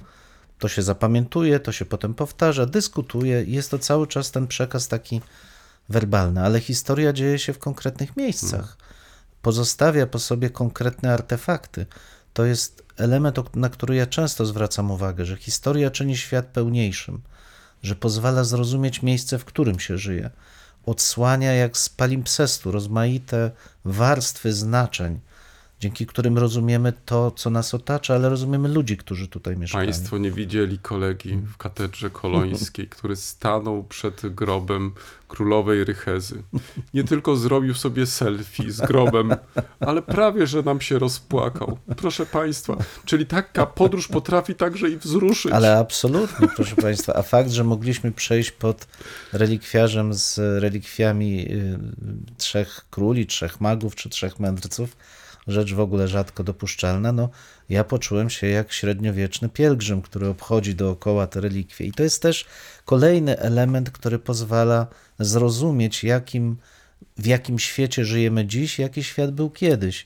Speaker 2: to się zapamiętuje, to się potem powtarza, dyskutuje i jest to cały czas ten przekaz taki werbalny, ale historia dzieje się w konkretnych miejscach. Pozostawia po sobie konkretne artefakty. To jest element, na który ja często zwracam uwagę, że historia czyni świat pełniejszym, że pozwala zrozumieć miejsce, w którym się żyje. Odsłania jak z palimpsestu rozmaite warstwy znaczeń, dzięki którym rozumiemy to, co nas otacza, ale rozumiemy ludzi, którzy tutaj mieszkają.
Speaker 1: Państwo nie widzieli kolegi w katedrze kolońskiej, który stanął przed grobem królowej Rychezy. Nie tylko zrobił sobie selfie z grobem, ale prawie, że nam się rozpłakał. Proszę Państwa, czyli taka podróż potrafi także i wzruszyć.
Speaker 2: Ale absolutnie, proszę Państwa. A fakt, że mogliśmy przejść pod relikwiarzem z relikwiami y, trzech króli, trzech magów czy trzech mędrców, rzecz w ogóle rzadko dopuszczalna, no ja poczułem się jak średniowieczny pielgrzym, który obchodzi dookoła te relikwie. I to jest też kolejny element, który pozwala zrozumieć, jakim, w jakim świecie żyjemy dziś, jaki świat był kiedyś.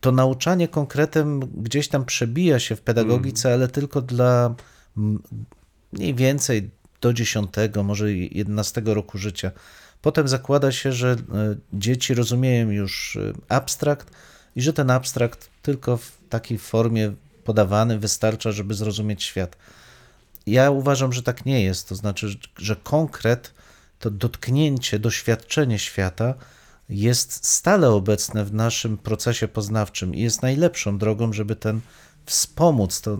Speaker 2: To nauczanie konkretem gdzieś tam przebija się w pedagogice, mm. ale tylko dla mniej więcej do 10, może 11 roku życia. Potem zakłada się, że e, dzieci rozumieją już e, abstrakt i że ten abstrakt tylko w takiej formie podawany wystarcza, żeby zrozumieć świat. Ja uważam, że tak nie jest. To znaczy, że konkret, to dotknięcie, doświadczenie świata jest stale obecne w naszym procesie poznawczym i jest najlepszą drogą, żeby ten wspomóc, to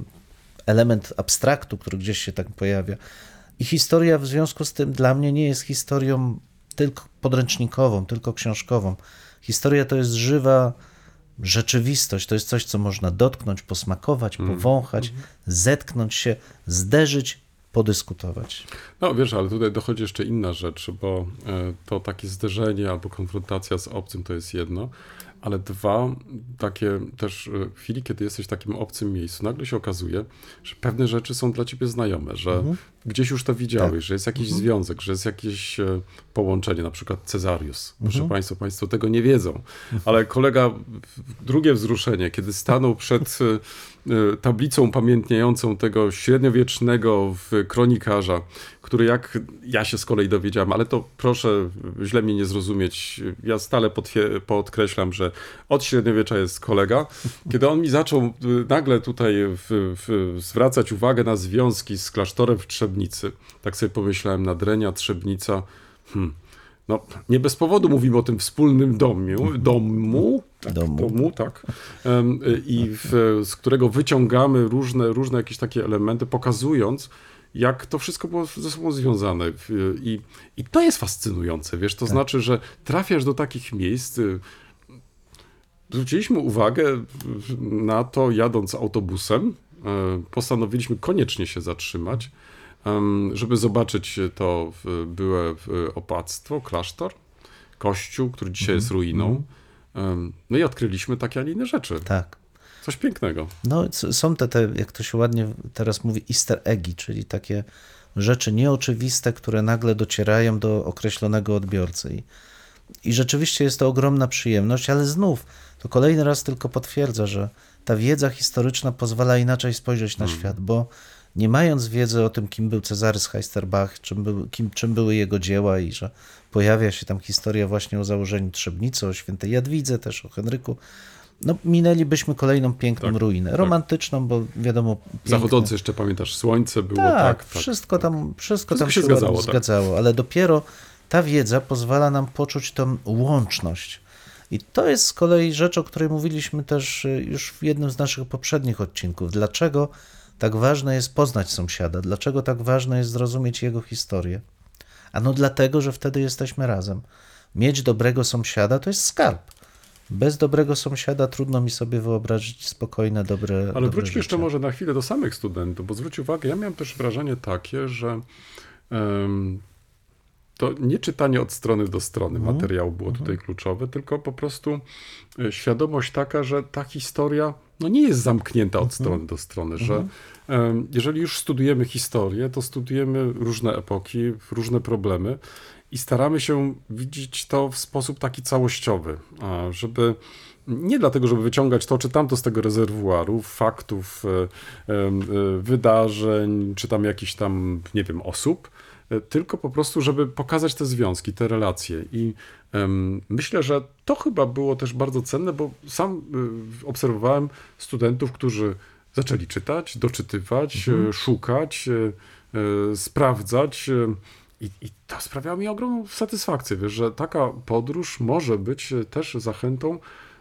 Speaker 2: element abstraktu, który gdzieś się tak pojawia. I historia w związku z tym dla mnie nie jest historią tylko podręcznikową, tylko książkową. Historia to jest żywa rzeczywistość, to jest coś, co można dotknąć, posmakować, mm. powąchać, mm. zetknąć się, zderzyć, podyskutować.
Speaker 1: No wiesz, ale tutaj dochodzi jeszcze inna rzecz, bo e, to takie zderzenie albo konfrontacja z obcym to jest jedno, ale dwa, takie też e, chwili, kiedy jesteś w takim obcym miejscu, nagle się okazuje, że pewne rzeczy są dla ciebie znajome, że mhm. gdzieś już to widziałeś, tak. że jest jakiś mhm. związek, że jest jakieś e, połączenie, na przykład Cezarius. Proszę mhm. Państwa, Państwo tego nie wiedzą, ale kolega, drugie wzruszenie, kiedy stanął przed e, tablicą pamiętniającą tego średniowiecznego kronikarza, który jak ja się z kolei dowiedziałem, ale to proszę źle mnie nie zrozumieć, ja stale podkreślam, że od średniowiecza jest kolega. Kiedy on mi zaczął y, nagle tutaj w, w, zwracać uwagę na związki z klasztorem w Trzebnicy, tak sobie pomyślałem, Nadrenia, Trzebnica, hmm, no, nie bez powodu mówimy o tym wspólnym domu, domu, tak, domu. domu tak, i w, z którego wyciągamy różne, różne jakieś takie elementy, pokazując, jak to wszystko było ze sobą związane. I, i to jest fascynujące, wiesz, to tak. znaczy, że trafiasz do takich miejsc. Zwróciliśmy uwagę na to, jadąc autobusem, e, postanowiliśmy koniecznie się zatrzymać, żeby zobaczyć to byłe opactwo, klasztor, kościół, który dzisiaj jest mhm. ruiną. Mhm. No i odkryliśmy takie, a nie inne rzeczy.
Speaker 2: Tak.
Speaker 1: Coś pięknego.
Speaker 2: No, są te, te, jak to się ładnie teraz mówi, easter eggi, czyli takie rzeczy nieoczywiste, które nagle docierają do określonego odbiorcy. I, I rzeczywiście jest to ogromna przyjemność, ale znów to kolejny raz tylko potwierdza, że ta wiedza historyczna pozwala inaczej spojrzeć na hmm. świat, bo nie mając wiedzy o tym, kim był Cezary Heisterbach, czym, był, kim, czym były jego dzieła i że pojawia się tam historia właśnie o założeniu Trzebnicy, o świętej Jadwidze, też o Henryku, no, minęlibyśmy kolejną piękną tak, ruinę. Tak. Romantyczną, tak. bo wiadomo.
Speaker 1: Piękne. Zachodzące jeszcze pamiętasz, słońce było
Speaker 2: tak.
Speaker 1: tak.
Speaker 2: tak wszystko tak. tam, wszystko, tam się zgadzało, tak. zgadzało, ale dopiero ta wiedza pozwala nam poczuć tą łączność. I to jest z kolei rzecz, o której mówiliśmy też y, już w jednym z naszych poprzednich odcinków. Dlaczego tak ważne jest poznać sąsiada? Dlaczego tak ważne jest zrozumieć jego historię? Ano dlatego, że wtedy jesteśmy razem. Mieć dobrego sąsiada to jest skarb bez dobrego sąsiada trudno mi sobie wyobrazić spokojne, dobre
Speaker 1: Ale
Speaker 2: dobre
Speaker 1: wróćmy jeszcze
Speaker 2: życie.
Speaker 1: może na chwilę do samych studentów, bo zwróć uwagę, ja miałem też wrażenie takie, że em, to nie czytanie od strony do strony
Speaker 2: Mhm.
Speaker 1: materiału było tutaj kluczowe, tylko po prostu e, świadomość taka, że ta historia no nie jest zamknięta
Speaker 2: Mhm.
Speaker 1: od strony do strony, że em, jeżeli już studujemy historię, to studujemy różne epoki, różne problemy i staramy się widzieć to w sposób taki całościowy, a żeby nie dlatego, żeby wyciągać to czy tamto z tego rezerwuaru, faktów, e, e, wydarzeń, czy tam jakichś tam, nie wiem, osób, tylko po prostu, żeby pokazać te związki, te relacje. I myślę, że to chyba było też bardzo cenne, bo sam y, obserwowałem studentów, którzy zaczęli czytać, doczytywać, e, szukać, e, e, sprawdzać. e, I, I to sprawiało mi ogromną satysfakcję, wiesz, że taka podróż może być e, też zachętą,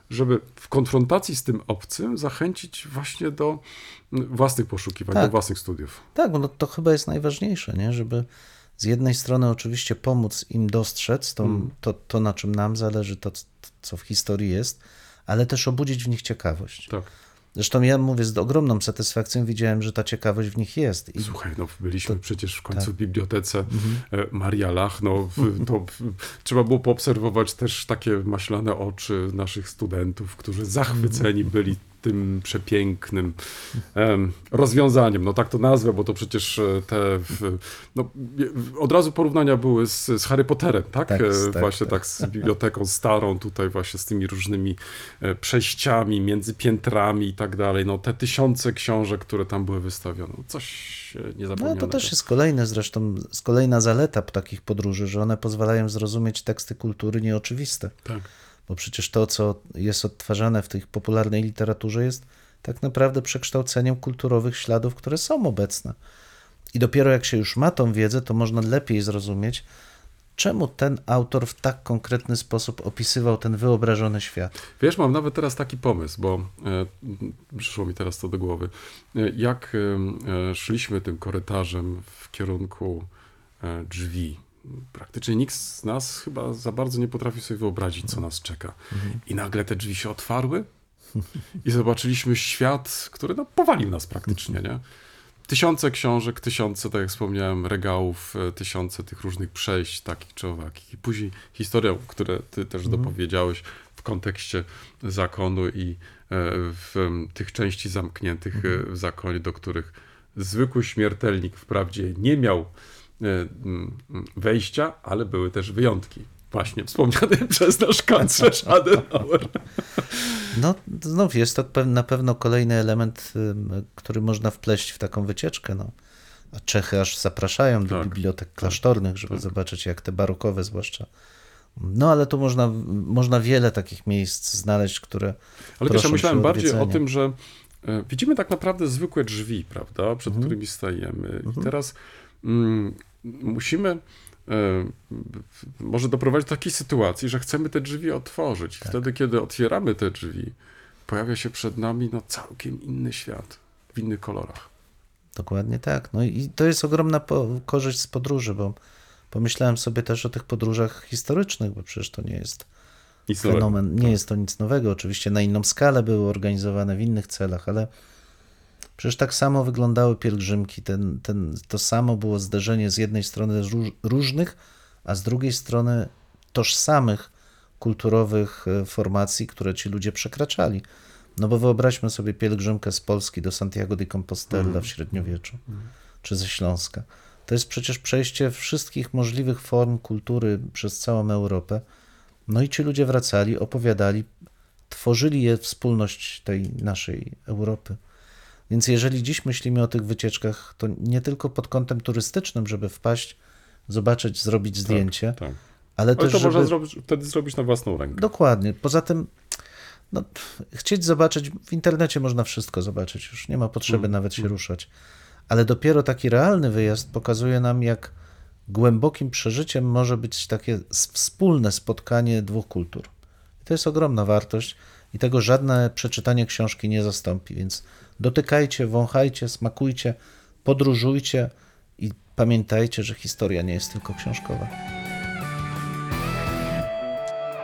Speaker 1: żeby w konfrontacji z tym obcym zachęcić właśnie do własnych poszukiwań,
Speaker 2: Tak.
Speaker 1: do własnych studiów.
Speaker 2: Tak, bo no to chyba jest najważniejsze, nie? żeby z jednej strony oczywiście pomóc im dostrzec to,
Speaker 1: Mm.
Speaker 2: to, to na czym nam zależy, to, co w historii jest, ale też obudzić w nich ciekawość.
Speaker 1: Tak.
Speaker 2: Zresztą ja mówię, z ogromną satysfakcją widziałem, że ta ciekawość w nich jest. I
Speaker 1: Słuchaj, no byliśmy przecież w końcu
Speaker 2: tak.
Speaker 1: w bibliotece
Speaker 2: Mhm.
Speaker 1: e, Maria Lach, no w, to trzeba było poobserwować też takie maślane oczy naszych studentów, którzy zachwyceni
Speaker 2: Mhm.
Speaker 1: byli tym przepięknym em, rozwiązaniem, no tak to nazwę, bo to przecież e, te, w, no, od razu porównania były z, z Harry Potterem, tak?
Speaker 2: Tak,
Speaker 1: E,
Speaker 2: tak,
Speaker 1: właśnie
Speaker 2: tak.
Speaker 1: tak z biblioteką starą tutaj właśnie z tymi różnymi e, przejściami między piętrami i tak dalej, no te tysiące książek, które tam były wystawione, coś e,
Speaker 2: no,
Speaker 1: niezapomnianego.
Speaker 2: to też jest kolejne zresztą, kolejna zaleta takich podróży, że one pozwalają zrozumieć teksty kultury nieoczywiste.
Speaker 1: Tak.
Speaker 2: Bo przecież to, co jest odtwarzane w tej popularnej literaturze, jest tak naprawdę przekształceniem kulturowych śladów, które są obecne. I dopiero jak się już ma tą wiedzę, to można lepiej zrozumieć, czemu ten autor w tak konkretny sposób opisywał ten wyobrażony świat.
Speaker 1: Wiesz, mam nawet teraz taki pomysł, bo e, przyszło mi teraz to do głowy. E, jak e, e, szliśmy tym korytarzem w kierunku e, drzwi, praktycznie nikt z nas chyba za bardzo nie potrafi sobie wyobrazić, co nas czeka. I nagle te drzwi się otwarły i zobaczyliśmy świat, który no, powalił nas praktycznie, nie? Tysiące książek, tysiące, tak jak wspomniałem, regałów, e, tysiące tych różnych przejść, takich czy owakich. I później historia, które ty też dopowiedziałeś w kontekście zakonu i e, w tych części zamkniętych e, w zakonie, do których zwykły śmiertelnik wprawdzie nie miał wejścia, ale były też wyjątki. Właśnie wspomniany przez nasz kanclerz Adenauer.
Speaker 2: No, znów jest to na pewno kolejny element, który można wpleść w taką wycieczkę. No. A Czechy aż zapraszają do
Speaker 1: Tak.
Speaker 2: bibliotek klasztornych, żeby zobaczyć, jak te barokowe zwłaszcza. No, ale tu można, można wiele takich miejsc znaleźć, które.
Speaker 1: Ale wiesz, ja myślałem bardziej o tym, że e, widzimy tak naprawdę zwykłe drzwi, prawda, przed
Speaker 2: Mhm.
Speaker 1: którymi stajemy. I teraz mm, musimy e, może doprowadzić do takiej sytuacji, że chcemy te drzwi otworzyć. I
Speaker 2: Tak.
Speaker 1: wtedy, kiedy otwieramy te drzwi, pojawia się przed nami no, całkiem inny świat, w innych kolorach.
Speaker 2: Dokładnie tak. No i to jest ogromna korzyść z podróży, bo pomyślałem sobie też o tych podróżach historycznych, bo przecież to nie jest
Speaker 1: Nic nowego.
Speaker 2: fenomen, nie jest to nic nowego. Oczywiście na inną skalę były organizowane w innych celach, ale przecież tak samo wyglądały pielgrzymki. Ten, ten, to samo było zderzenie z jednej strony róż, różnych, a z drugiej strony tożsamych kulturowych e, formacji, które ci ludzie przekraczali. No bo wyobraźmy sobie pielgrzymkę z Polski do Santiago de Compostela w średniowieczu, czy ze Śląska. To jest przecież przejście wszystkich możliwych form kultury przez całą Europę. No i ci ludzie wracali, opowiadali, tworzyli je wspólność tej naszej Europy. Więc jeżeli dziś myślimy o tych wycieczkach, to nie tylko pod kątem turystycznym, żeby wpaść, zobaczyć, zrobić zdjęcie,
Speaker 1: Tak.
Speaker 2: ale
Speaker 1: Ale
Speaker 2: też,
Speaker 1: to
Speaker 2: żeby...
Speaker 1: można zrobić, wtedy zrobić na własną rękę.
Speaker 2: Dokładnie. Poza tym, no, chcieć zobaczyć, w internecie można wszystko zobaczyć, już nie ma potrzeby
Speaker 1: Mm,
Speaker 2: nawet się ruszać. Ale dopiero taki realny wyjazd pokazuje nam, jak głębokim przeżyciem może być takie wspólne spotkanie dwóch kultur. I to jest ogromna wartość i tego żadne przeczytanie książki nie zastąpi. Więc dotykajcie, wąchajcie, smakujcie, podróżujcie i pamiętajcie, że historia nie jest tylko książkowa.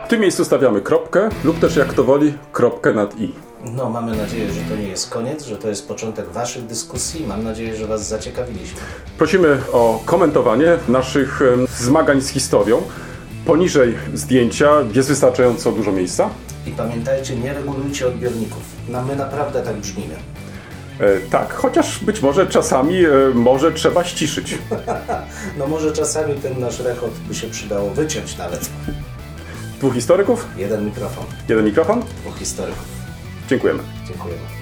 Speaker 1: W tym miejscu stawiamy kropkę lub też jak to woli kropkę nad i.
Speaker 2: No, mamy nadzieję, że to nie jest koniec, że to jest początek Waszych dyskusji. Mam nadzieję, że Was zaciekawiliśmy.
Speaker 1: Prosimy o komentowanie naszych zmagań z historią. Poniżej zdjęcia jest wystarczająco dużo miejsca.
Speaker 2: I pamiętajcie, nie regulujcie odbiorników. No, my naprawdę tak brzmimy.
Speaker 1: E, tak, chociaż być może czasami e, może trzeba ściszyć.
Speaker 2: No może czasami ten nasz rekord by się przydało wyciąć nawet.
Speaker 1: Dwóch historyków,
Speaker 2: Jeden mikrofon,
Speaker 1: jeden mikrofon.
Speaker 2: dwóch historyków.
Speaker 1: Dziękujemy.
Speaker 2: Dziękujemy.